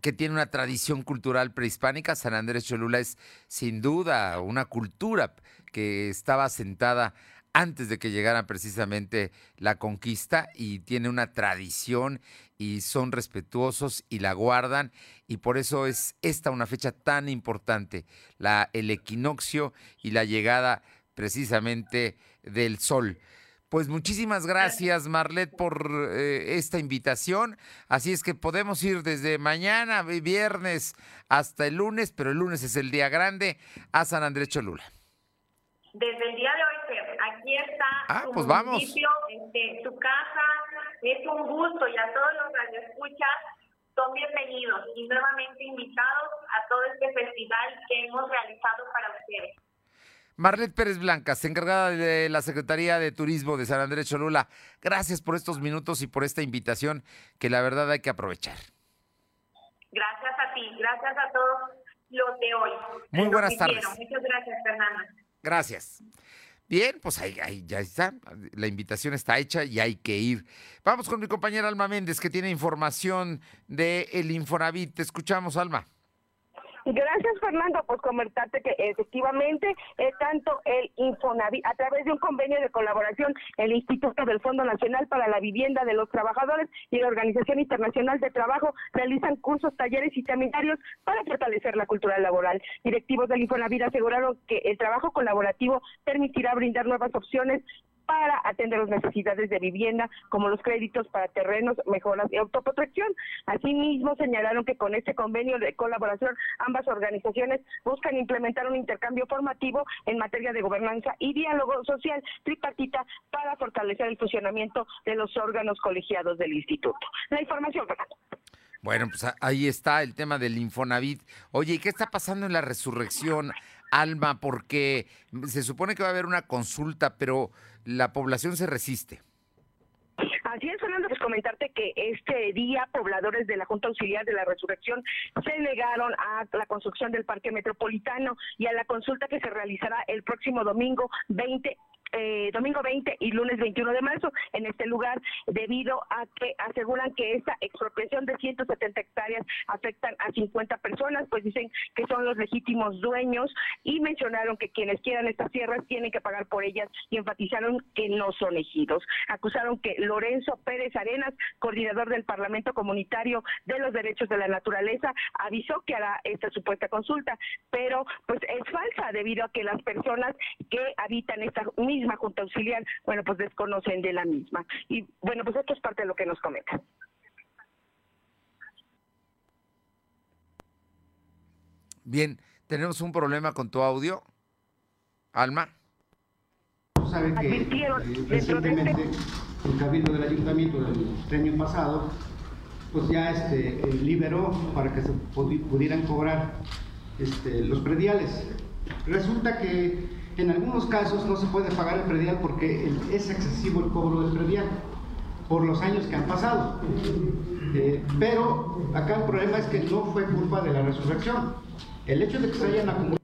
que tiene una tradición cultural prehispánica. San Andrés Cholula es sin duda una cultura que estaba asentada antes de que llegara precisamente la conquista y tiene una tradición y son respetuosos y la guardan y por eso es esta una fecha tan importante, la, el equinoccio y la llegada precisamente del sol. Pues muchísimas gracias, Marlet, por eh, esta invitación. Así es que podemos ir desde mañana, viernes, hasta el lunes, pero el lunes es el día grande, a San Andrés Cholula. Desde el día de hoy, aquí está ah, su pues vamos. este, su casa. Es un gusto y a todos los radioescuchas son bienvenidos y nuevamente invitados a todo este festival que hemos realizado para ustedes. Marlet Pérez Blancas, encargada de la Secretaría de Turismo de San Andrés Cholula, gracias por estos minutos y por esta invitación que la verdad hay que aprovechar. Gracias a ti, gracias a todos los de hoy. Muy buenas tardes. Muchas gracias, Fernanda. Gracias. Bien, pues ahí, ahí, ya está. La invitación está hecha y hay que ir. Vamos con mi compañera Alma Méndez, que tiene información de el Infonavit. Te escuchamos, Alma. Gracias, Fernando. Pues comentarte que efectivamente es tanto el Infonavit, a través de un convenio de colaboración, el Instituto del Fondo Nacional para la Vivienda de los Trabajadores y la Organización Internacional de Trabajo realizan cursos, talleres y seminarios para fortalecer la cultura laboral. Directivos del Infonavit aseguraron que el trabajo colaborativo permitirá brindar nuevas opciones para atender las necesidades de vivienda, como los créditos para terrenos, mejoras y autoprotección. Asimismo, señalaron que con este convenio de colaboración, ambas organizaciones buscan implementar un intercambio formativo en materia de gobernanza y diálogo social tripartita para fortalecer el funcionamiento de los órganos colegiados del instituto. La información, Fernando. Bueno, pues ahí está el tema del Infonavit. Oye, ¿y qué está pasando en la resurrección, Alma? Porque se supone que va a haber una consulta, pero la población se resiste. Así es, Fernando, pues comentarte que este día pobladores de la Junta Auxiliar de la Resurrección se negaron a la construcción del Parque Metropolitano y a la consulta que se realizará el próximo domingo 20 eh, domingo 20 y lunes 21 de marzo en este lugar debido a que aseguran que esta expropiación de 170 hectáreas afectan a 50 personas, pues dicen que son los legítimos dueños y mencionaron que quienes quieran estas tierras tienen que pagar por ellas y enfatizaron que no son ejidos. Acusaron que Lorenzo Pérez Arenas, coordinador del Parlamento Comunitario de los Derechos de la Naturaleza, avisó que hará esta supuesta consulta, pero pues es falsa debido a que las personas que habitan esta misma misma Junta Auxiliar, bueno, pues desconocen de la misma. Y bueno, pues esto es parte de lo que nos comenta. Bien, tenemos un problema con tu audio. Alma. Sabe que eh, recientemente el Cabildo del Ayuntamiento del año pasado, pues ya este, eh, liberó para que se pudieran cobrar este, los prediales. Resulta que en algunos casos no se puede pagar el predial porque es excesivo el cobro del predial por los años que han pasado. Eh, pero acá el problema es que no fue culpa de la resurrección. El hecho de que se hayan acumulado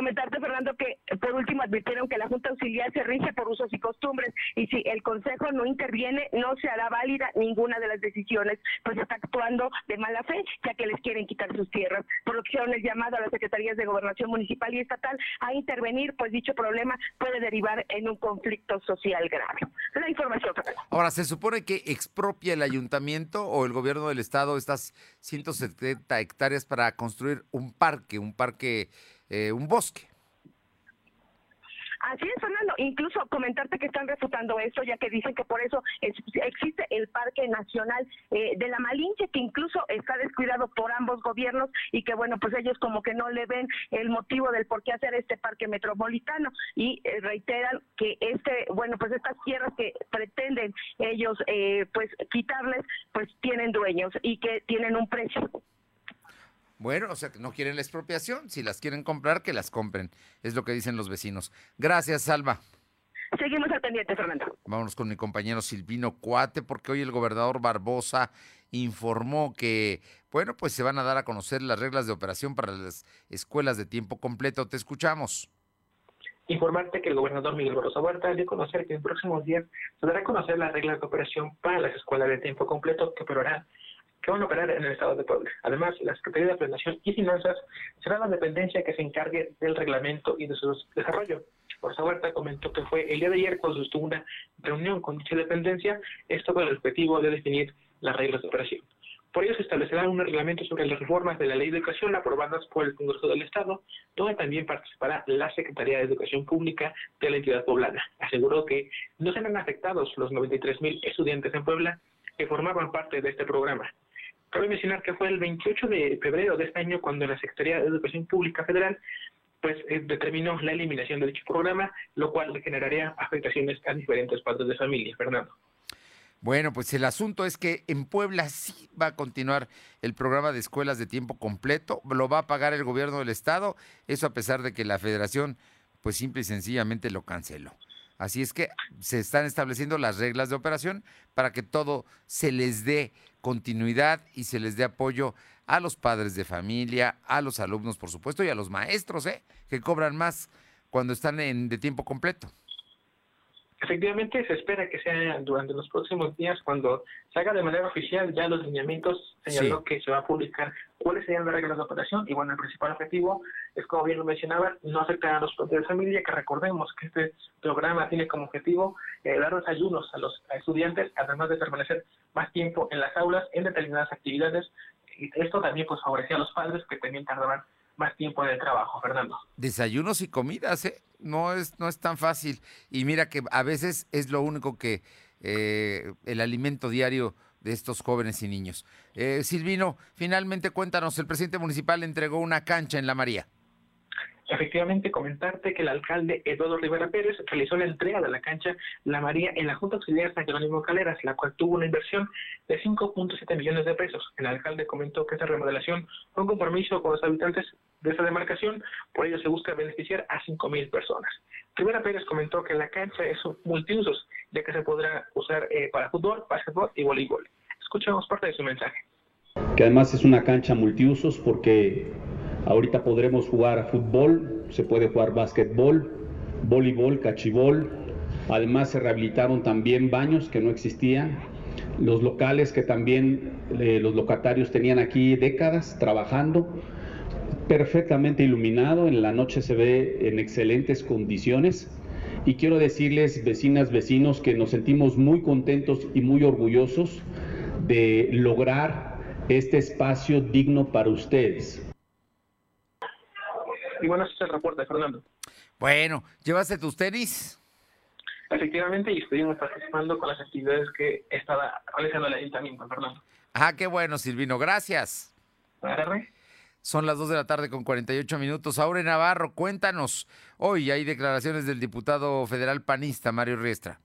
comentarte, Fernando, que por último advirtieron que la Junta Auxiliar se rige por usos y costumbres y si el Consejo no interviene, no se hará válida ninguna de las decisiones, pues está actuando de mala fe, ya que les quieren quitar sus tierras. Por lo que hicieron el llamado a las Secretarías de Gobernación Municipal y Estatal a intervenir, pues dicho problema puede derivar en un conflicto social grave. La información, Fernando. Ahora, ¿se supone que expropia el ayuntamiento o el gobierno del estado estas 170 hectáreas para construir un parque, un parque eh, un bosque. Así es, Fernando. Incluso comentarte que están refutando esto, ya que dicen que por eso existe el Parque Nacional eh, de la Malinche, que incluso está descuidado por ambos gobiernos y que, bueno, pues ellos como que no le ven el motivo del por qué hacer este parque metropolitano y eh, reiteran que este, bueno, pues estas tierras que pretenden ellos, pues quitarles, pues tienen dueños y que tienen un precio. Bueno, o sea, que no quieren la expropiación. Si las quieren comprar, que las compren. Es lo que dicen los vecinos. Gracias, Salva. Seguimos al pendiente, Fernando. Vámonos con mi compañero Silvino Cuate, porque hoy el gobernador Barbosa informó que, bueno, pues se van a dar a conocer las reglas de operación para las escuelas de tiempo completo. Te escuchamos. Informarte que el gobernador Miguel Barbosa Huerta dio a conocer que en próximos días se dará a conocer las reglas de operación para las escuelas de tiempo completo que operarán que van a operar en el Estado de Puebla. Además, la Secretaría de Planeación y Finanzas será la dependencia que se encargue del reglamento y de su desarrollo. Rosa Huerta comentó que fue el día de ayer cuando estuvo una reunión con dicha dependencia, esto con el objetivo de definir las reglas de operación. Por ello se establecerá un reglamento sobre las reformas de la ley de educación aprobadas por el Congreso del Estado, donde también participará la Secretaría de Educación Pública de la entidad poblana. Aseguró que no serán afectados los 93 mil estudiantes en Puebla que formaban parte de este programa. Cabe mencionar que fue el 28 de febrero de este año cuando la Secretaría de Educación Pública Federal pues eh, determinó la eliminación de dicho programa, lo cual generaría afectaciones a diferentes padres de familia. Fernando. Bueno, pues el asunto es que en Puebla sí va a continuar el programa de escuelas de tiempo completo, lo va a pagar el gobierno del estado, eso a pesar de que la federación pues simple y sencillamente lo canceló. Así es que se están estableciendo las reglas de operación para que todo se les dé continuidad y se les dé apoyo a los padres de familia, a los alumnos, por supuesto, y a los maestros, ¿eh? que cobran más cuando están en, de tiempo completo. Efectivamente, se espera que sea durante los próximos días cuando se haga de manera oficial ya los lineamientos, señaló que se va a publicar cuáles serían las reglas de operación y bueno, el principal objetivo es, como bien lo mencionaba, no afectar a los padres de familia, que recordemos que este programa tiene como objetivo eh, dar desayunos a los estudiantes, además de permanecer más tiempo en las aulas en determinadas actividades. Y esto también pues favorecía a los padres que también tardaban más tiempo en el trabajo, Fernando. Desayunos y comidas, ¿eh? No es, no es tan fácil. Y mira que a veces es lo único que eh, el alimento diario de estos jóvenes y niños. Eh, Silvino, finalmente cuéntanos, el presidente municipal entregó una cancha en La María. Efectivamente, comentarte que el alcalde Eduardo Rivera Pérez realizó la entrega de la cancha La María en la Junta Auxiliar San Jerónimo Caleras, la cual tuvo una inversión de 5.7 millones de pesos. El alcalde comentó que esta remodelación fue un compromiso con los habitantes de esa demarcación, por ello se busca beneficiar a 5.000 personas. Rivera Pérez comentó que la cancha es multiusos, ya que se podrá usar eh, para fútbol, básquetbol y voleibol. Escuchemos parte de su mensaje. Que además es una cancha multiusos porque Ahorita podremos jugar fútbol, se puede jugar básquetbol, voleibol, cachibol. Además se rehabilitaron también baños que no existían. Los locales que también eh, los locatarios tenían aquí décadas trabajando, perfectamente iluminado, en la noche se ve en excelentes condiciones. Y quiero decirles, vecinas, vecinos, que nos sentimos muy contentos y muy orgullosos de lograr este espacio digno para ustedes. Y bueno, ese es el reporte, Fernando. Bueno, ¿llevaste tus tenis? Efectivamente, y estuvimos participando con las actividades que estaba realizando el ayuntamiento, Fernando. Ah, qué bueno, Silvino, gracias. Son las 2 de la tarde con 48 minutos. Aure Navarro, cuéntanos. Hoy hay declaraciones del diputado federal panista Mario Riestra.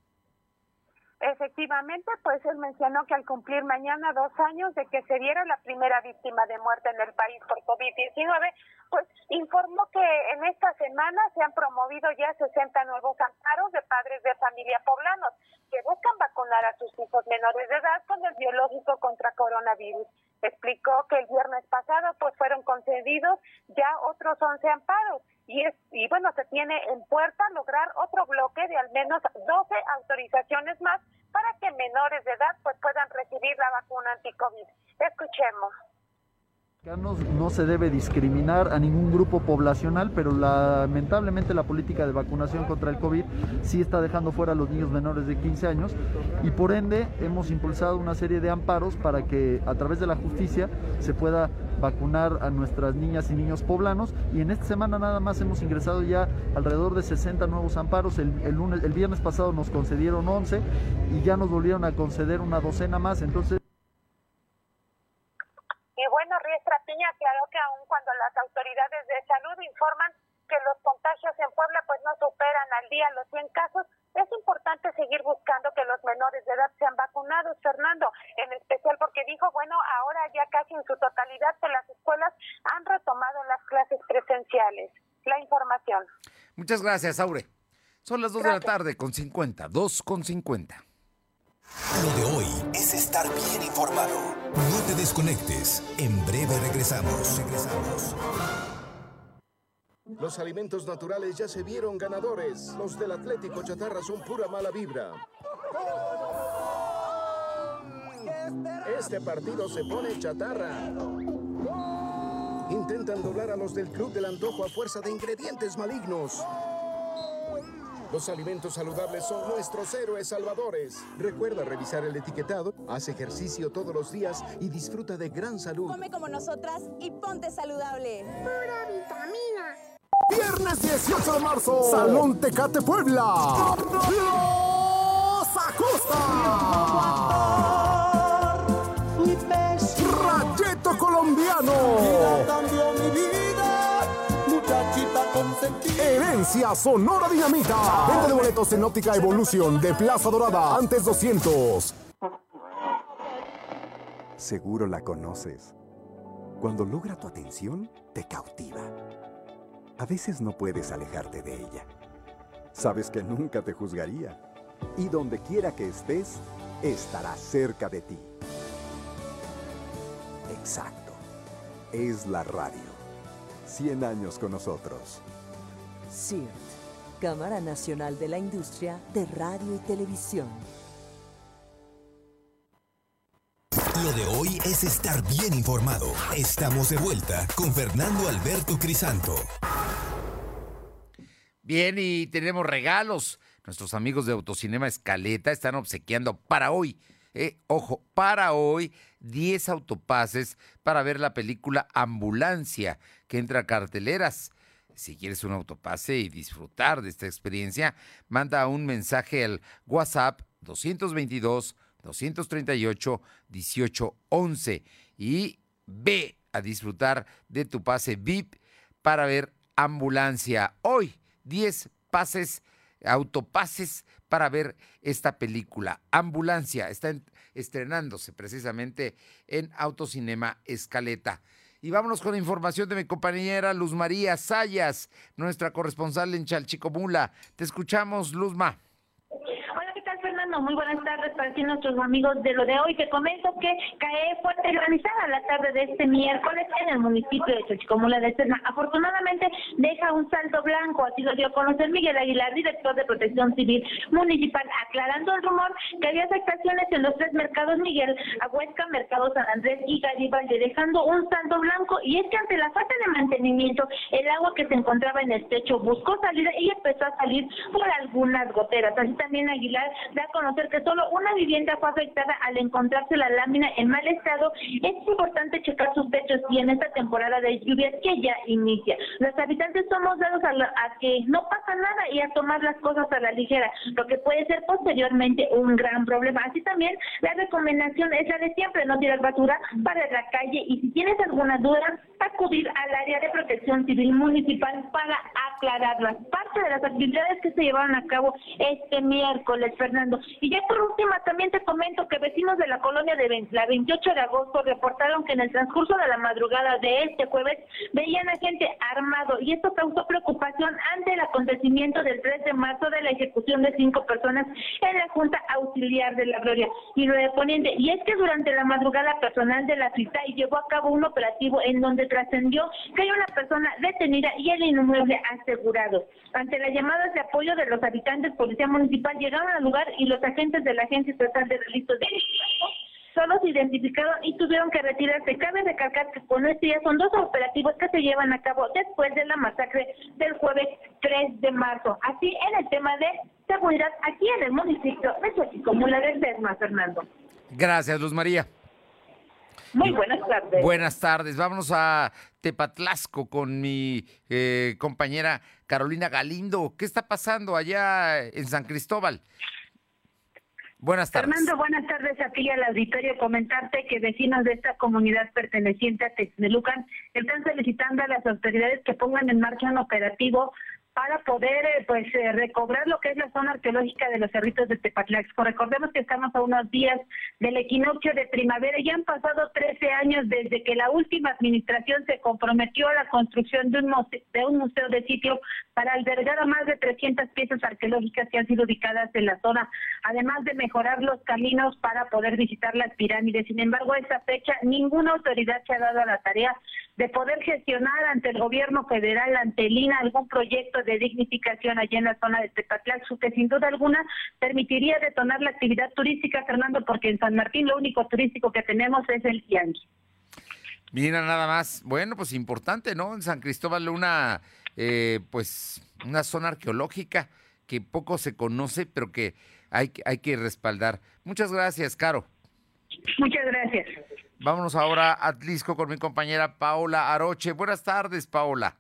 Efectivamente, pues él mencionó que al cumplir mañana dos años de que se diera la primera víctima de muerte en el país por COVID-19, pues informó que en esta semana se han promovido ya 60 nuevos amparos de padres de familia poblanos que buscan vacunar a sus hijos menores de edad con el biológico contra coronavirus. Explicó que el viernes pasado pues fueron concedidos ya otros 11 amparos y es y bueno, se tiene en puerta lograr otro bloque de al menos 12 autorizaciones más para que menores de edad pues puedan recibir la vacuna anti-COVID. Escuchemos. No se debe discriminar a ningún grupo poblacional, pero lamentablemente la política de vacunación contra el COVID sí está dejando fuera a los niños menores de 15 años y por ende hemos impulsado una serie de amparos para que a través de la justicia se pueda vacunar a nuestras niñas y niños poblanos y en esta semana nada más hemos ingresado ya alrededor de 60 nuevos amparos. El, lunes, el viernes pasado nos concedieron 11 y ya nos volvieron a conceder una docena más. Entonces aclaró que aun cuando las autoridades de salud informan que los contagios en Puebla pues no superan al día los 100 casos, es importante seguir buscando que los menores de edad sean vacunados, Fernando, en especial porque dijo, bueno, ahora ya casi en su totalidad que las escuelas han retomado las clases presenciales. La información. Muchas gracias, Aure. Son las 2 de la tarde con 50, 2 con 50. Lo de hoy es estar bien informado. No te desconectes. En breve regresamos. Regresamos. Los alimentos naturales ya se vieron ganadores. Los del Atlético Chatarra son pura mala vibra. Este partido se pone chatarra. Intentan doblar a los del Club del Antojo a fuerza de ingredientes malignos. Los alimentos saludables son nuestros héroes salvadores. Recuerda revisar el etiquetado, haz ejercicio todos los días y disfruta de gran salud. Come como nosotras y ponte saludable. Pura vitamina. Viernes 18 de marzo, Salón Tecate Puebla. Los Acosta. Rayeto Colombiano. Sonora Dinamita. Venta de boletos en óptica Evolución de Plaza Dorada. Antes 200. Seguro la conoces. Cuando logra tu atención, te cautiva. A veces no puedes alejarte de ella. Sabes que nunca te juzgaría. Y donde quiera que estés, estará cerca de ti. Exacto. Es la radio. 100 años con nosotros. CIRT, Cámara Nacional de la Industria de Radio y Televisión. Lo de hoy es estar bien informado. Estamos de vuelta con Fernando Alberto Crisanto. Bien, y tenemos regalos. Nuestros amigos de Autocinema Escaleta están obsequiando para hoy, eh, ojo, para hoy, 10 autopases para ver la película Ambulancia, que entra a carteleras. Si quieres un autopase y disfrutar de esta experiencia, manda un mensaje al WhatsApp 222 238 1811 y ve a disfrutar de tu pase VIP para ver Ambulancia. Hoy, 10 pases, autopases para ver esta película. Ambulancia está estrenándose precisamente en Autocinema Escaleta. Y vámonos con la información de mi compañera Luz María Sayas, nuestra corresponsal en Chalchicomula. Te escuchamos, Luzma. Muy buenas tardes para ti, nuestros amigos de lo de hoy. Te comento que cae fuerte granizada la tarde de este miércoles en el municipio de Xochicomula de Serna. Afortunadamente deja un saldo blanco, así lo dio a conocer Miguel Aguilar, director de Protección Civil Municipal, aclarando el rumor que había afectaciones en los tres mercados Miguel, Aguesca, Mercado San Andrés y Garibaldi, dejando un saldo blanco. Y es que ante la falta de mantenimiento, el agua que se encontraba en el techo buscó salida y empezó a salir por algunas goteras. Así también Aguilar da a conocer que solo una vivienda fue afectada al encontrarse la lámina en mal estado, es importante checar sus techos y en esta temporada de lluvias que ya inicia. Los habitantes somos dados a, a que no pasa nada y a tomar las cosas a la ligera, lo que puede ser posteriormente un gran problema. Así también la recomendación es la de siempre, no tirar basura para la calle y si tienes alguna duda, acudir al área de protección civil municipal para las de las actividades que se llevaron a cabo este miércoles, Fernando. Y ya por última, también te comento que vecinos de la colonia de la 28 de agosto reportaron que en el transcurso de la madrugada de este jueves veían a gente armado y esto causó preocupación ante el acontecimiento del 3 de marzo de la ejecución de cinco personas en la Junta Auxiliar de la Gloria y lo de Poniente. Y es que durante la madrugada personal de la y llevó a cabo un operativo en donde trascendió que hay una persona detenida y el inmueble asegurado. Ante las llamadas de apoyo de los habitantes, Policía Municipal llegaron al lugar y los agentes de la Agencia Estatal de Delitos de solo se identificaron y tuvieron que retirarse. Cabe recalcar que con este día son dos operativos que se llevan a cabo después de la masacre del jueves 3 de marzo. Así en el tema de seguridad aquí en el municipio de Xochicomula de Sesma, Fernando. Gracias, Luz María. Muy buenas tardes. Buenas tardes. Vámonos a Tepatlasco con mi eh, compañera Carolina Galindo. ¿Qué está pasando allá en San Cristóbal? Buenas tardes. Fernando, buenas tardes a ti y al auditorio. Comentarte que vecinos de esta comunidad perteneciente a Texmelucan están solicitando a las autoridades que pongan en marcha un operativo para poder eh, pues eh, recobrar lo que es la zona arqueológica de los cerritos de Tepatlaxco. Recordemos que estamos a unos días del equinoccio de primavera y han pasado 13 años desde que la última administración se comprometió a la construcción de un museo de, un museo de sitio para albergar a más de 300 piezas arqueológicas que han sido ubicadas en la zona, además de mejorar los caminos para poder visitar las pirámides. Sin embargo, a esta fecha ninguna autoridad se ha dado a la tarea de poder gestionar ante el gobierno federal, ante el INA, algún proyecto de dignificación allá en la zona de Tepatlaxu, que sin duda alguna permitiría detonar la actividad turística, Fernando, porque en San Martín lo único turístico que tenemos es el tianguis. Mira, nada más. Bueno, pues importante, ¿no? En San Cristóbal una, eh, pues una zona arqueológica que poco se conoce, pero que hay, hay que respaldar. Muchas gracias, Caro. Muchas gracias. Vámonos ahora a Atlisco con mi compañera Paola Aroche. Buenas tardes, Paola.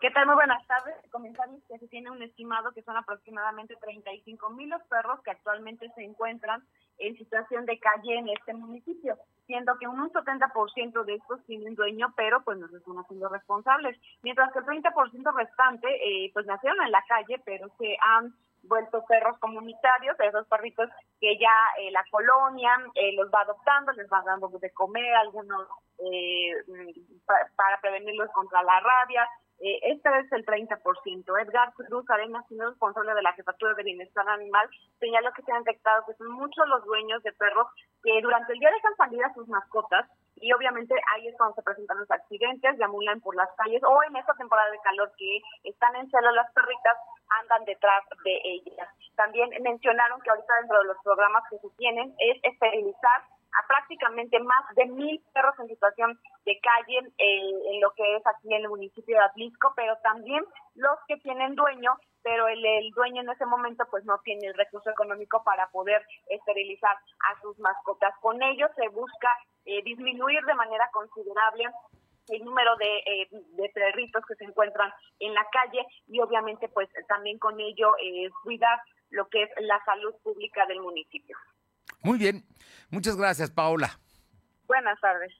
¿Qué tal? Muy buenas tardes. Comentarles que se tiene un estimado que son aproximadamente 35 mil los perros que actualmente se encuentran en situación de calle en este municipio, siendo que un 70% de estos tienen dueño, pero pues no se están haciendo responsables, mientras que el 30% restante eh, pues nacieron en la calle, pero se han vuelto perros comunitarios, esos perritos que ya eh, la colonia eh, los va adoptando, les va dando de comer, algunos eh, para prevenirlos contra la rabia, eh, este es el 30%. Edgar Cruz Arenas, siendo responsable de la Jefatura de Bienestar Animal, señaló que se han detectado que son muchos los dueños de perros que durante el día dejan salir a sus mascotas y obviamente ahí es cuando se presentan los accidentes, deambulan por las calles o en esta temporada de calor que están en celo las perritas, andan detrás de ellas. También mencionaron que ahorita dentro de los programas que se tienen es esterilizar a prácticamente más de mil perros en situación de calle eh, en lo que es aquí en el municipio de Atlisco, pero también los que tienen dueño, pero el, dueño en ese momento pues no tiene el recurso económico para poder esterilizar a sus mascotas. Con ello se busca eh, disminuir de manera considerable el número de, eh, de, perritos que se encuentran en la calle y obviamente pues también con ello cuidar lo que es la salud pública del municipio. Muy bien, muchas gracias Paola. Buenas tardes.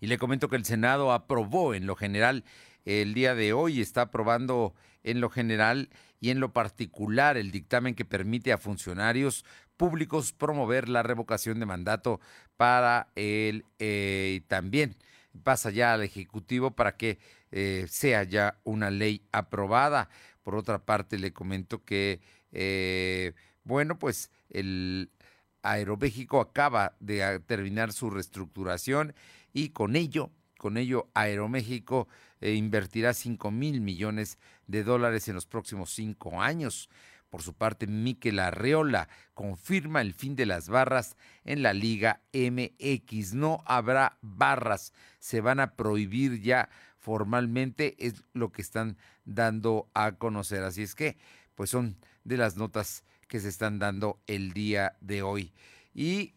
Y le comento que el Senado aprobó en lo general el día de hoy, está aprobando en lo general y en lo particular el dictamen que permite a funcionarios públicos promover la revocación de mandato para el eh, también pasa ya al Ejecutivo para que eh, sea ya una ley aprobada. Por otra parte, le comento que, eh, bueno, pues el Aeroméxico acaba de terminar su reestructuración y con ello, con ello Aeroméxico eh, invertirá 5 mil millones de dólares en los próximos cinco años. Por su parte, Miquel Arreola confirma el fin de las barras en la Liga MX. No habrá barras, se van a prohibir ya formalmente, es lo que están dando a conocer. Así es que, pues son de las notas que se están dando el día de hoy. Y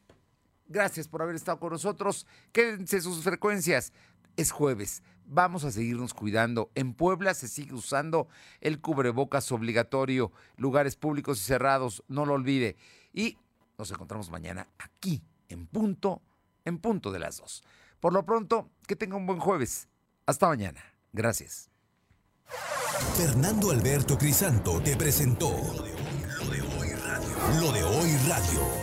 gracias por haber estado con nosotros. Quédense sus frecuencias. Es jueves. Vamos a seguirnos cuidando. En Puebla se sigue usando el cubrebocas obligatorio. Lugares públicos y cerrados. No lo olvide. Y nos encontramos mañana aquí, en punto, en punto de las dos. Por lo pronto, que tenga un buen jueves. Hasta mañana. Gracias. Fernando Alberto Crisanto te presentó lo de hoy radio.